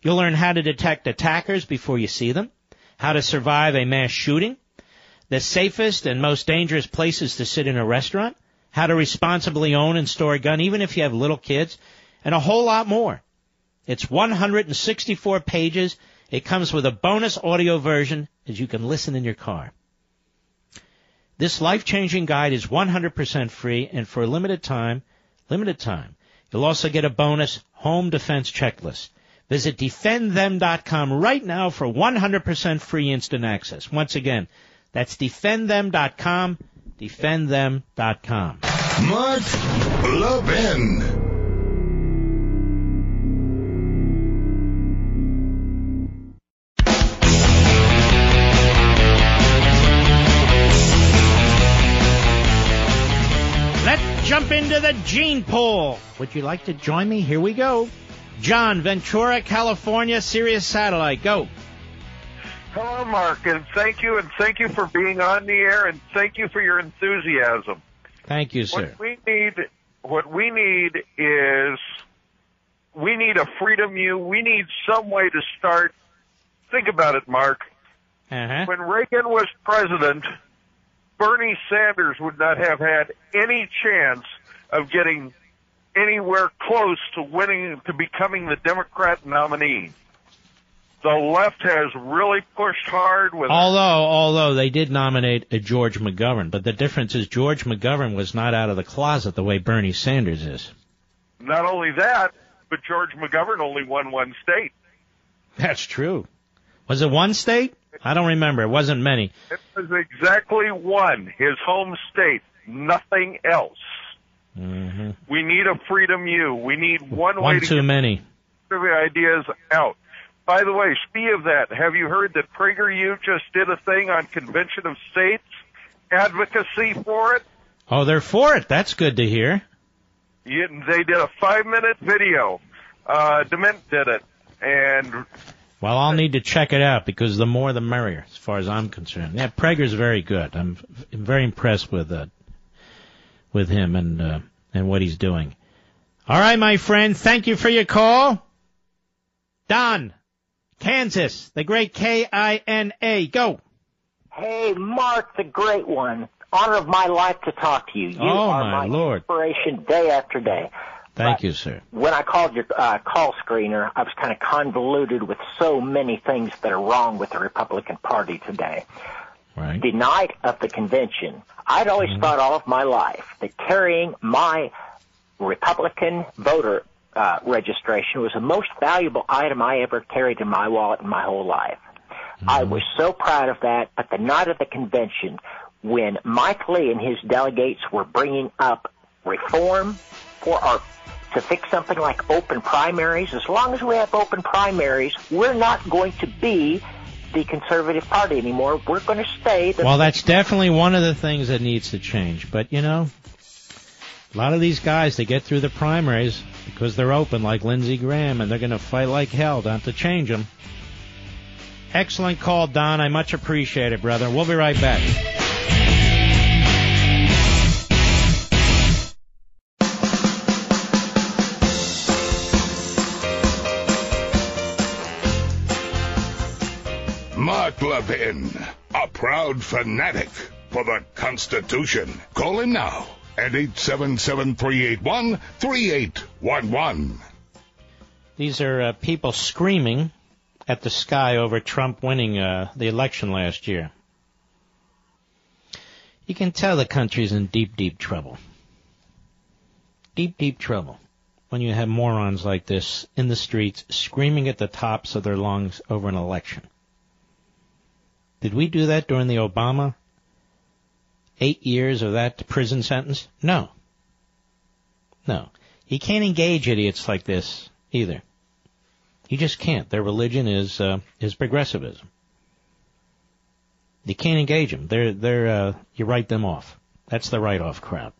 You'll learn how to detect attackers before you see them, how to survive a mass shooting, the safest and most dangerous places to sit in a restaurant, how to responsibly own and store a gun, even if you have little kids, and a whole lot more. It's 164 pages. It comes with a bonus audio version that you can listen in your car. This life-changing guide is 100% free and for a limited time, limited time, you'll also get a bonus home defense checklist. Visit defendthem.com right now for 100% free instant access. Once again, that's defendthem.com defendthem.com. Mark Levin. Jump into the gene pool. Would you like to join me? Here we go. John, Ventura, California, Sirius Satellite. Go. Hello, Mark, and thank you, and thank you for being on the air, and thank you for your enthusiasm. Thank you, sir. What we need, what we need is, we need a freedom you. We need some way to start. Think about it, Mark. Uh-huh. When Reagan was president, Bernie Sanders would not have had any chance of getting anywhere close to winning, to becoming the Democrat nominee. The left has really pushed hard with Although, although they did nominate a George McGovern, but the difference is George McGovern was not out of the closet the way Bernie Sanders is. not only that, but George McGovern only won one state. That's true. Was it one state? I don't remember. It wasn't many. It was exactly one, his home state, nothing else. hmm We need a freedom you. We need one, way One to too get many. the ideas out. By the way, speaking of that, have you heard that PragerU just did a thing on Convention of States advocacy for it? Oh, they're for it. That's good to hear. You, they did a five-minute video. Uh, DeMint did it, and Well, I'll need to check it out because the more the merrier, as far as I'm concerned. Yeah, Prager's very good. I'm, I'm very impressed with uh, with him and uh, and what he's doing. All right, my friend. Thank you for your call. Don, Kansas, the great K I N A. Go. Hey, Mark, the great one. Honor of my life to talk to you. You Oh, are my my Lord. inspiration day after day. Thank you, sir. When I called your uh, call screener, I was kind of convoluted with so many things that are wrong with the Republican Party today. Right. The night of the convention, I'd always thought all of my life that carrying my Republican voter uh, registration was the most valuable item I ever carried in my wallet in my whole life. I was so proud of that. But the night of the convention, when Mike Lee and his delegates were bringing up reform for our to fix something like open primaries, as long as we have open primaries, we're not going to be the conservative party anymore. We're going to stay the Well, that's definitely one of the things that needs to change. But you know, a lot of these guys they get through the primaries because they're open, like Lindsey Graham, and they're going to fight like hell not to change them. Excellent call, Don. I much appreciate it, brother. We'll be right back. Levin, a proud fanatic for the Constitution. Call him now at 877-381-3811. These are uh, people screaming at the sky over Trump winning uh, the election last year. You can tell the country's in deep, deep trouble. Deep, deep trouble when you have morons like this in the streets screaming at the tops of their lungs over an election. Did we do that during the Obama eight years of that prison sentence? No. No. You can't engage idiots like this either. You just can't. Their religion is uh, is progressivism. You can't engage them. They're they're uh, you write them off. That's the write-off crowd.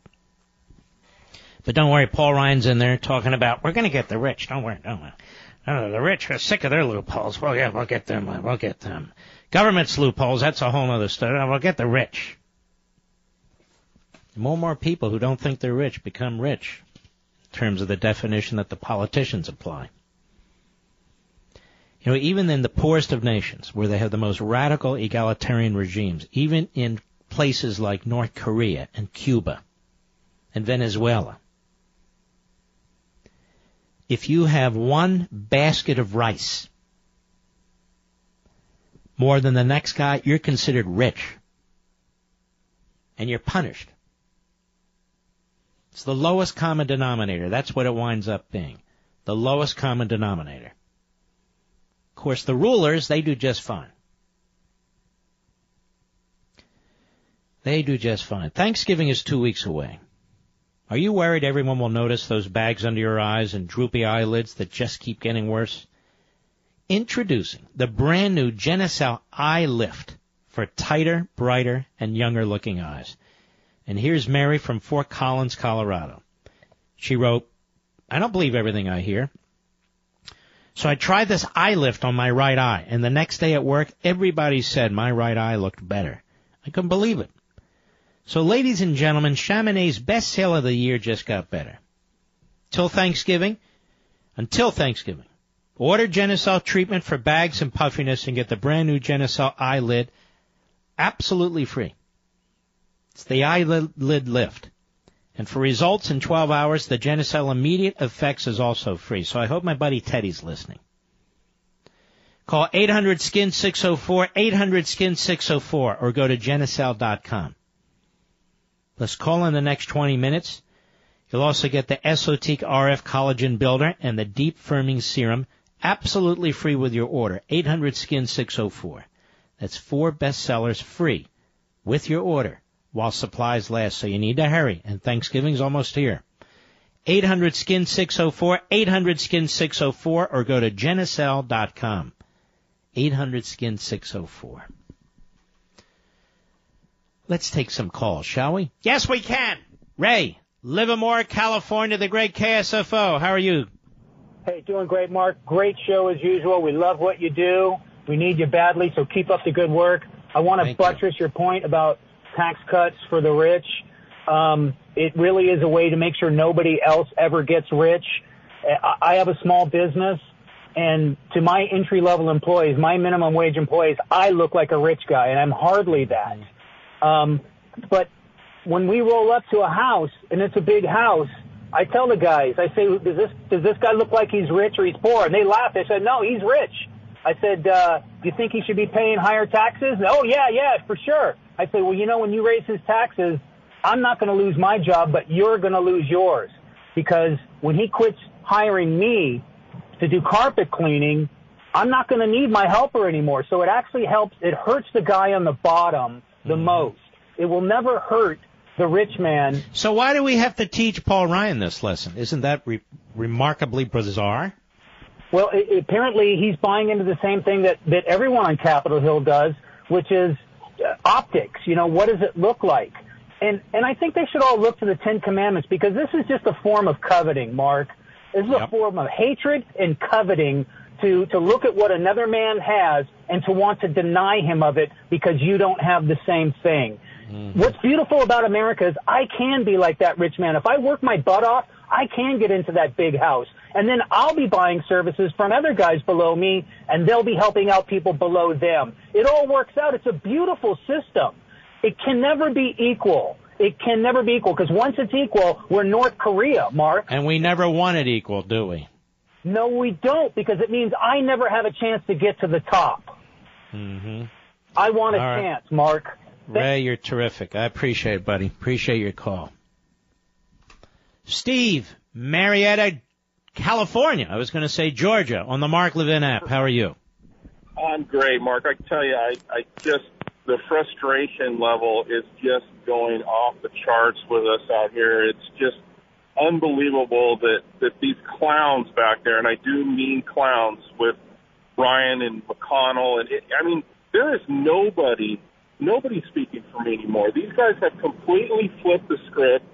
But don't worry, Paul Ryan's in there talking about we're going to get the rich. Don't worry, don't worry. The rich are sick of their loopholes. Well, yeah, we'll get them. uh, We'll get them. Government's loopholes. That's a whole other story. We'll get the rich. More and more people who don't think they're rich become rich, in terms of the definition that the politicians apply. You know, even in the poorest of nations, where they have the most radical egalitarian regimes, even in places like North Korea and Cuba and Venezuela, if you have one basket of rice more than the next guy, you're considered rich. And you're punished. It's the lowest common denominator. That's what it winds up being. The lowest common denominator. Of course, the rulers, they do just fine. They do just fine. Thanksgiving is two weeks away. Are you worried everyone will notice those bags under your eyes and droopy eyelids that just keep getting worse? Introducing the brand new Genucel Eye Lift for tighter, brighter, and younger looking eyes. And here's Mary from Fort Collins, Colorado. She wrote, I don't believe everything I hear. So I tried this eye lift on my right eye, and the next day at work, everybody said my right eye looked better. I couldn't believe it. So ladies and gentlemen, Chamonix's best sale of the year just got better. Till Thanksgiving, until Thanksgiving, order Genucel treatment for bags and puffiness and get the brand new Genucel eyelid absolutely free. It's the eyelid lift. And for results in 12 hours, the Genucel Immediate Effects is also free. So I hope my buddy Teddy's listening. Call 800 skin 604 800 skin 604 or go to genucel.com. Let's call in the next 20 minutes. You'll also get the Esotique RF Collagen Builder and the Deep Firming Serum absolutely free with your order. 800 skin 604. That's four bestsellers free with your order while supplies last. So you need to hurry. And Thanksgiving's almost here. 800 skin 604, 800 skin 604, or go to genucel.com. 800 skin 604. Let's take some calls, shall we? Yes, we can. Ray, Livermore, California, the great KSFO. How are you? Hey, doing great, Mark. Great show as usual. We love what you do. We need you badly, so keep up the good work. I want to Thank buttress your point about tax cuts for the rich. Um, it really is a way to make sure nobody else ever gets rich. I I have a small business, and to my entry level employees, my minimum wage employees, I look like a rich guy, and I'm hardly that. Um, but when we roll up to a house, and it's a big house, I tell the guys, I say, does this does this guy look like he's rich or he's poor? And they laugh. They said, no, he's rich. I said, uh, do you think he should be paying higher taxes? Oh yeah, yeah, for sure. I say, well, you know, when you raise his taxes, I'm not going to lose my job, but you're going to lose yours because when he quits hiring me to do carpet cleaning, I'm not going to need my helper anymore. So it actually helps. It hurts the guy on the bottom the most. It will never hurt the rich man. So why do we have to teach Paul Ryan this lesson? Isn't that re- remarkably bizarre? Well, i apparently he's buying into the same thing that, that everyone on Capitol Hill does, which is uh, optics. You know, what does it look like? And, and I think they should all look to the Ten Commandments because this is just a form of coveting, Mark. This is a form of hatred and coveting to, to look at what another man has and to want to deny him of it because you don't have the same thing. What's beautiful about America is I can be like that rich man. If I work my butt off, I can get into that big house. And then I'll be buying services from other guys below me and they'll be helping out people below them. It all works out. It's a beautiful system. It can never be equal. It can never be equal because once it's equal, we're North Korea, Mark. And we never want it equal, do we? No, we don't because it means I never have a chance to get to the top. Mm-hmm. I want a right. chance, Mark. Ray, you're terrific. I appreciate it, buddy. Appreciate your call. Steve, Marietta, California. I was going to say Georgia on the Mark Levin app. How are you? I'm great, Mark. I tell you, I, I just the frustration level is just going off the charts with us out here. It's just unbelievable that that these clowns back there, and I do mean clowns with Ryan and McConnell, and it, I mean there is nobody nobody speaking for me anymore. These guys have completely flipped the script.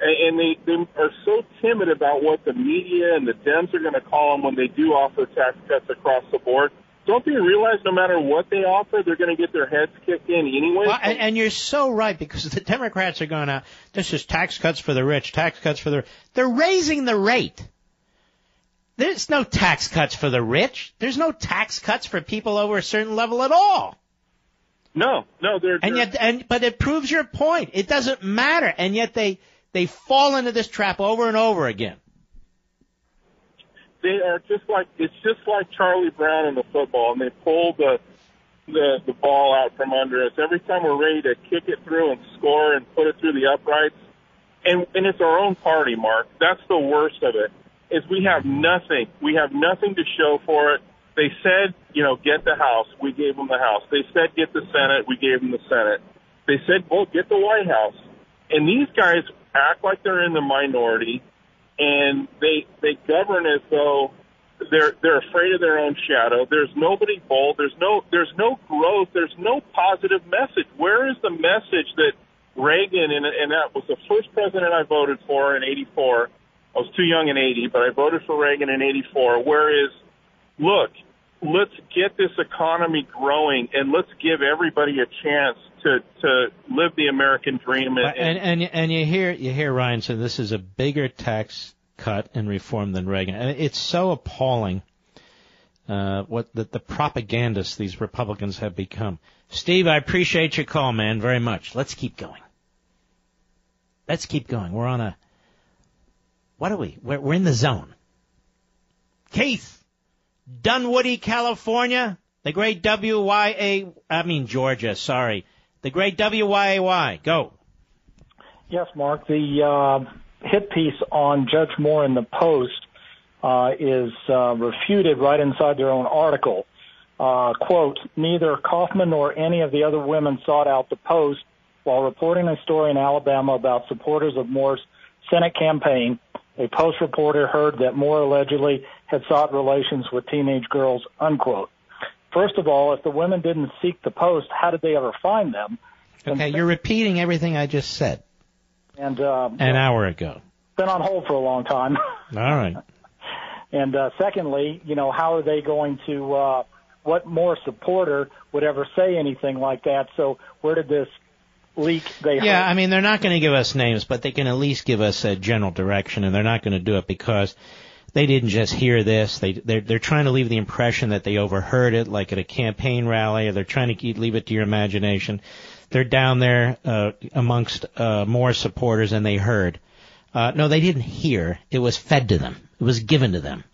And and they, they are so timid about what the media and the Dems are going to call them when they do offer tax cuts across the board don't they realize no matter what they offer, they're going to get their heads kicked in anyway? Well, and, and you're so right because the Democrats are going out. This is tax cuts for the rich, tax cuts for the. They're raising the rate. There's no tax cuts for the rich. There's no tax cuts for people over a certain level at all. No, no, they're, And yet, and but it proves your point. It doesn't matter, and yet they they fall into this trap over and over again. they are just like it's just like Charlie Brown in the football, and they pull the the the ball out from under us every time we're ready to kick it through and score and put it through the uprights. And and it's our own party, Mark. That's the worst of it. Is we have nothing. We have nothing to show for it. They said, you know, get the House. We gave them the House. They said get the Senate. We gave them the Senate. They said, well, get the White House. And these guys act like they're in the minority and they, they govern as though they're, they're afraid of their own shadow. There's nobody bold. There's no, there's no growth. There's no positive message. Where is the message that Reagan, and, and that was the first president I voted for in 84. I was too young in 80, but I voted for Reagan in 84. Whereas, look, let's get this economy growing and let's give everybody a chance to to live the American dream. And, and and and you hear you hear Ryan say this is a bigger tax cut and reform than Reagan. And it's so appalling uh, what the, the propagandists these Republicans have become. Steve, I appreciate your call, man, very much. Let's keep going. Let's keep going. We're on a what are we? We're, we're in the zone. Keith, Dunwoody, California, the great WYA, I mean Georgia, sorry. The great WYAY. Go. Yes, Mark. The uh, hit piece on Judge Moore in the Post uh, is uh, refuted right inside their own article. Uh, quote, neither Corfman nor any of the other women sought out the Post while reporting a story in Alabama about supporters of Moore's Senate campaign. A Post reporter heard that Moore allegedly had sought relations with teenage girls, unquote. First of all, if the women didn't seek the post, how did they ever find them? Okay, you're repeating everything I just said And uh, an hour ago. been on hold for a long time. <laughs> All right. and uh, secondly, you know, how are they going to? Uh, what Moore supporter would ever say anything like that? So where did this leak? They Yeah, heard? I mean, they're not going to give us names, but they can at least give us a general direction, and they're not going to do it because they didn't just hear this. They they're they're trying to leave the impression that they overheard it, like at a campaign rally, or they're trying to leave it to your imagination. They're down there uh, amongst uh, Moore supporters, and they heard. Uh, no, they didn't hear. It was fed to them. It was given to them,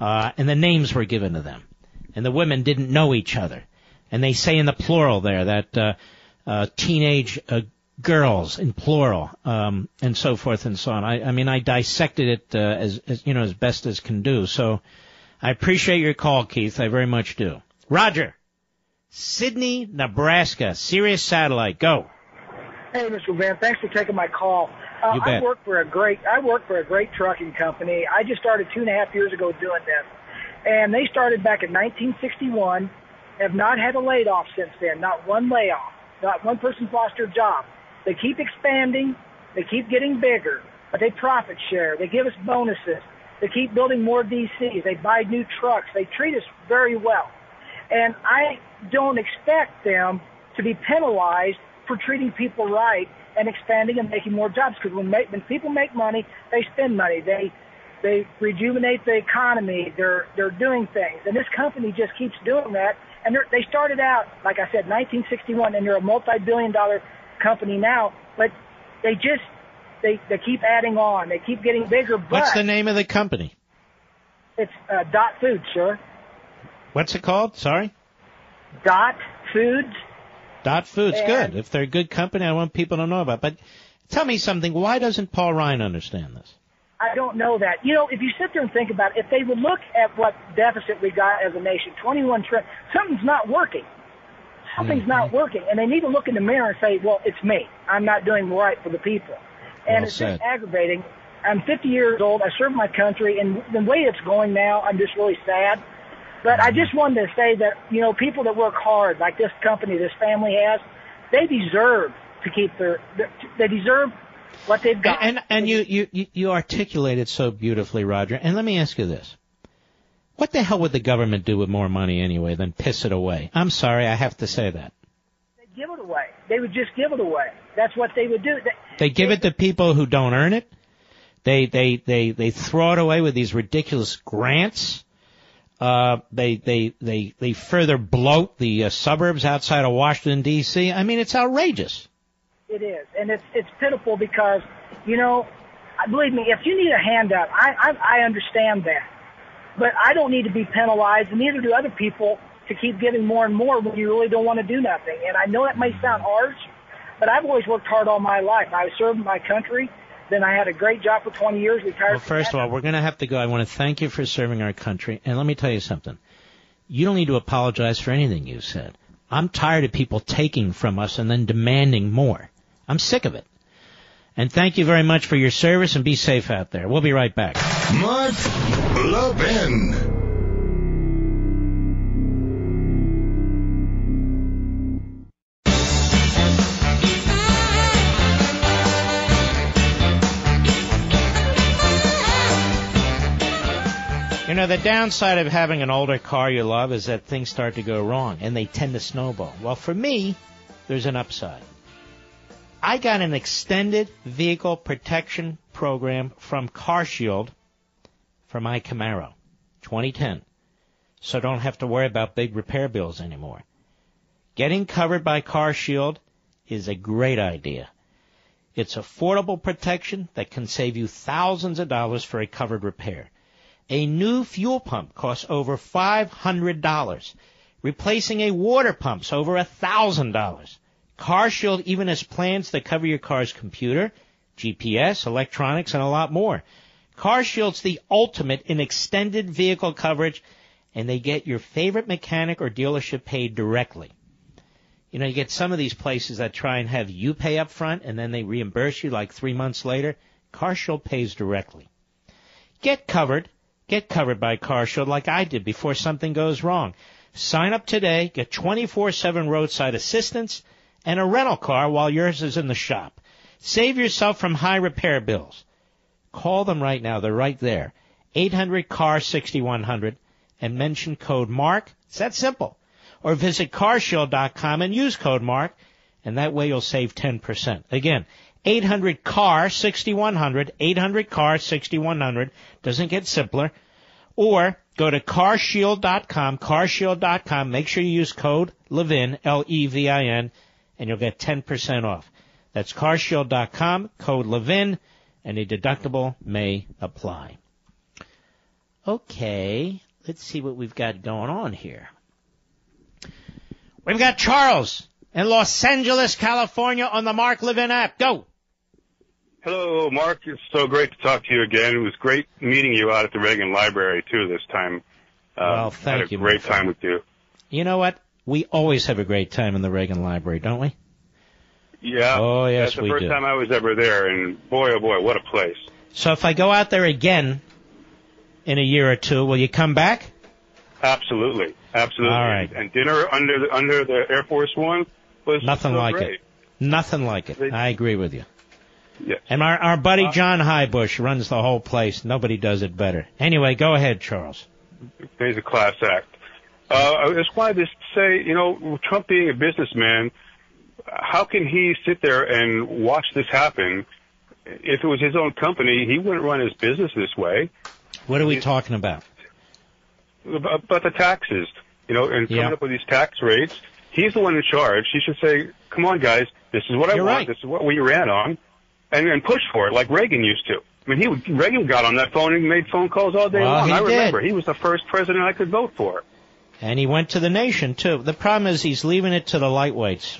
uh, and the names were given to them, and the women didn't know each other, and they say in the plural there that. Uh, uh, teenage uh, girls in plural, um, and so forth and so on. I, I mean, I dissected it uh, as, as you know as best as can do. So I appreciate your call, Keith. I very much do. Roger, Sydney, Nebraska, Sirius Satellite, go. Hey, Mr. Van, thanks for taking my call. Uh, You bet. I work for a great I work for a great trucking company. I just started two and a half years ago doing this, and they started back in 1961. Have not had a layoff since then. Not one layoff. Not one person's lost their job. They keep expanding. They keep getting bigger, but they profit share. They give us bonuses. They keep building more DCs. They buy new trucks. They treat us very well. And I don't expect them to be penalized for treating people right and expanding and making more jobs. Because when, when people make money, they spend money. They they rejuvenate the economy. They're they're doing things, and this company just keeps doing that. And they started out, like I said, 1961, and they're a multi-billion-dollar company now. But they just they they keep adding on. They keep getting bigger. But What's the name of the company? It's uh, Dot Foods, sir. What's it called? Sorry. Dot Foods. Dot Foods. And- Good. If they're a good company, I want people to know about. But tell me something. Why doesn't Paul Ryan understand this? I don't know that. You know, if you sit there and think about it, if they would look at what deficit we got as a nation, 21 trillion, something's not working. Something's Mm-hmm. not working. And they need to look in the mirror and say, well, it's me. I'm not doing right for the people. And Well it's said. just aggravating. I'm 50 years old. I serve my country. And the way it's going now, I'm just really sad. But I just wanted to say that, you know, people that work hard, like this company, this family has, they deserve to keep their, they deserve what they've got. And and you, you you you articulated so beautifully, Roger. And let me ask you this: What the hell would the government do with more money anyway than piss it away? I'm sorry, I have to say that. They'd give it away. They would just give it away. That's what they would do. They, They give it to people who don't earn it. They they they they throw it away with these ridiculous grants. Uh, they they they they further bloat the uh, suburbs outside of Washington D.C. I mean, it's outrageous. It is, and it's it's pitiful because you know, I- believe me, if you need a handout, I I, I understand that, but I don't need to be penalized, and neither do other people to keep giving more and more when you really don't want to do nothing. And I know that may sound harsh, but I've always worked hard all my life. I served my country. Then I had a great job for 20 years, retired. Well, first of all, we're going to have to go. I want to thank you for serving our country, and let me tell you something. You don't need to apologize for anything you said. I'm tired of people taking from us and then demanding more. I'm sick of it. And thank you very much for your service and be safe out there. We'll be right back. Mark Levin. You know, the downside of having an older car you love is that things start to go wrong and they tend to snowball. Well, for me, there's an upside. I got an extended vehicle protection program from CarShield for my Camaro, 2010. So don't have to worry about big repair bills anymore. Getting covered by CarShield is a great idea. It's affordable protection that can save you thousands of dollars for a covered repair. A new fuel pump costs over $500. Replacing a water pump's over $1,000. CarShield even has plans that cover your car's computer, GPS, electronics, and a lot more. CarShield's the ultimate in extended vehicle coverage, and they get your favorite mechanic or dealership paid directly. You know, you get some of these places that try and have you pay up front and then they reimburse you like three months later. CarShield pays directly. Get covered Get covered by CarShield like I did before something goes wrong. Sign up today, get 24-7 roadside assistance, and a rental car while yours is in the shop. Save yourself from high repair bills. Call them right now. They're right there. 800 car 6100 and mention code MARK. It's that simple. Or visit carshield.com and use code MARK and that way you'll save 10%. Again, 800 car 6100 800 car 6100 doesn't get simpler or go to carshield.com carshield.com make sure you use code levin l-e-v-i-n and you'll get 10% off that's carshield.com code levin and a deductible may apply okay let's see what we've got going on here we've got charles in Los Angeles, California on the Mark Levin app. Go. Hello, Mark. It's so great to talk to you again. It was great meeting you out at the Reagan Library too this time. Uh, well, thank had a you. Great time with you. You know what? We always have a great time in the Reagan Library, don't we? Yeah. Oh, yes, That's the we first do. time I was ever there, and boy, oh boy, what a place. So if I go out there again in a year or two, will you come back? Absolutely, absolutely. All right. And dinner under the under the Air Force One was Nothing so like great. it. Nothing like it. I agree with you. Yes. And our, our buddy Uh, John Heubusch runs the whole place. Nobody does it better. Anyway, go ahead, Charles. He's a class act. Uh, I just wanted to say, you know, Trump being a businessman, how can he sit there and watch this happen? If it was his own company, he wouldn't run his business this way. What are we talking about? About the taxes, you know, and coming Yeah. up with these tax rates. He's the one in charge. He should say, "Come on, guys, this is what I You're want. right. This is what we ran on," and and push for it like Reagan used to. I mean, he would, Reagan got on that phone and made phone calls all day Well, long. I did. remember he was the first president I could vote for. And he went to the nation too. The problem is he's leaving it to the lightweights.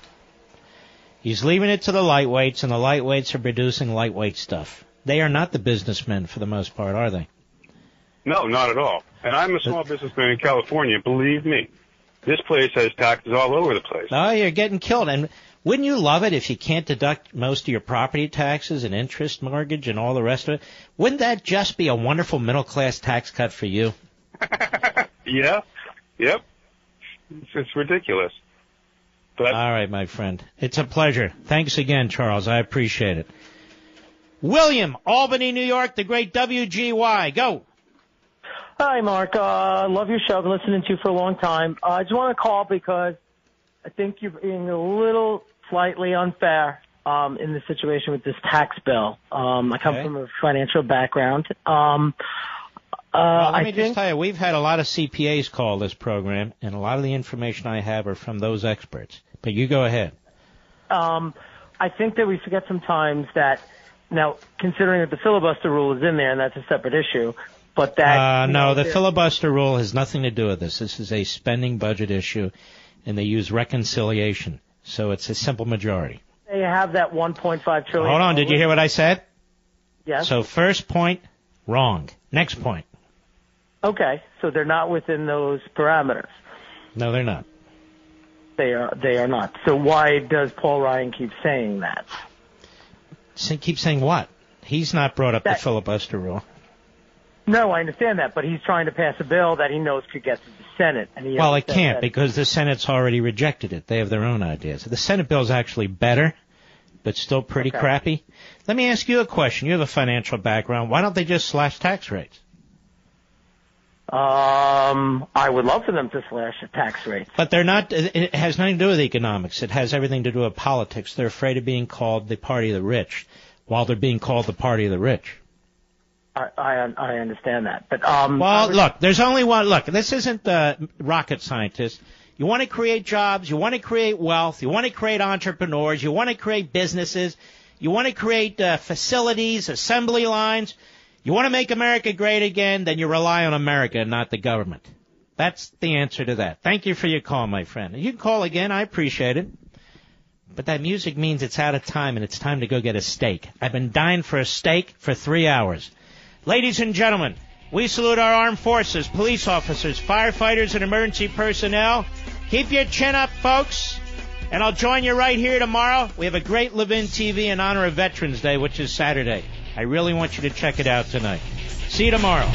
He's leaving it to the lightweights, and the lightweights are producing lightweight stuff. They are not the businessmen for the most part, are they? No, not at all. And I'm a small uh, businessman in California. Believe me, this place has taxes all over the place. Oh, you're getting killed. And wouldn't you love it if you can't deduct most of your property taxes and interest, mortgage, and all the rest of it? Wouldn't that just be a wonderful middle class tax cut for you? <laughs> Yeah, yep. It's, it's ridiculous. But All right, my friend. It's a pleasure. Thanks again, Charles. I appreciate it. William, Albany, New York, the great WGY. Go. Hi, Mark. Uh, love your show. I've been listening to you for a long time. Uh, I just want to call because I think you're being a little slightly unfair um, in the situation with this tax bill. Um, I come Okay. from a financial background. Um, uh, Well, let I me think just tell you, we've had a lot of CPAs call this program, and a lot of the information I have are from those experts. But you go ahead. um, I think that we forget sometimes that now, considering that the filibuster rule is in there, and that's a separate issue, but that Uh, no, the filibuster rule has nothing to do with this. This is a spending budget issue, and they use reconciliation. So it's a simple majority. they have that 1.5 trillion. Hold on, did you hear what I said? Yes. So first point, wrong. Next point. Okay, so they're not within those parameters. No, they're not. They are they are not. So why does Paul Ryan keep saying that? Say- Keep saying what? He's not brought up the filibuster rule. No, I understand that, but he's trying to pass a bill that he knows could get to the Senate, and Well, it can't that. because the Senate's already rejected it. They have their own ideas. The Senate bill's actually better, but still pretty Okay. crappy. Let me ask you a question. You have a financial background. Why don't they just slash tax rates? Um, I would love for them to slash the tax rates. But they're not. It has nothing to do with economics. It has everything to do with politics. They're afraid of being called the party of the rich, while they're being called the party of the rich. I I, I understand that, but um, Well, was- look, there's only one. Look, this isn't uh, rocket scientists. You want to create jobs. You want to create wealth. You want to create entrepreneurs. You want to create businesses. You want to create uh, facilities, assembly lines. You want to make America great again. Then you rely on America, not the government. That's the answer to that. Thank you for your call, my friend. You can call again. I appreciate it. But that music means it's out of time and it's time to go get a steak. I've been dying for a steak for three hours. Ladies and gentlemen, we salute our armed forces, police officers, firefighters, and emergency personnel. Keep your chin up, folks. And I'll join you right here tomorrow. We have a great Levin TV in honor of Veterans Day, which is Saturday. I really want you to check it out tonight. See you tomorrow.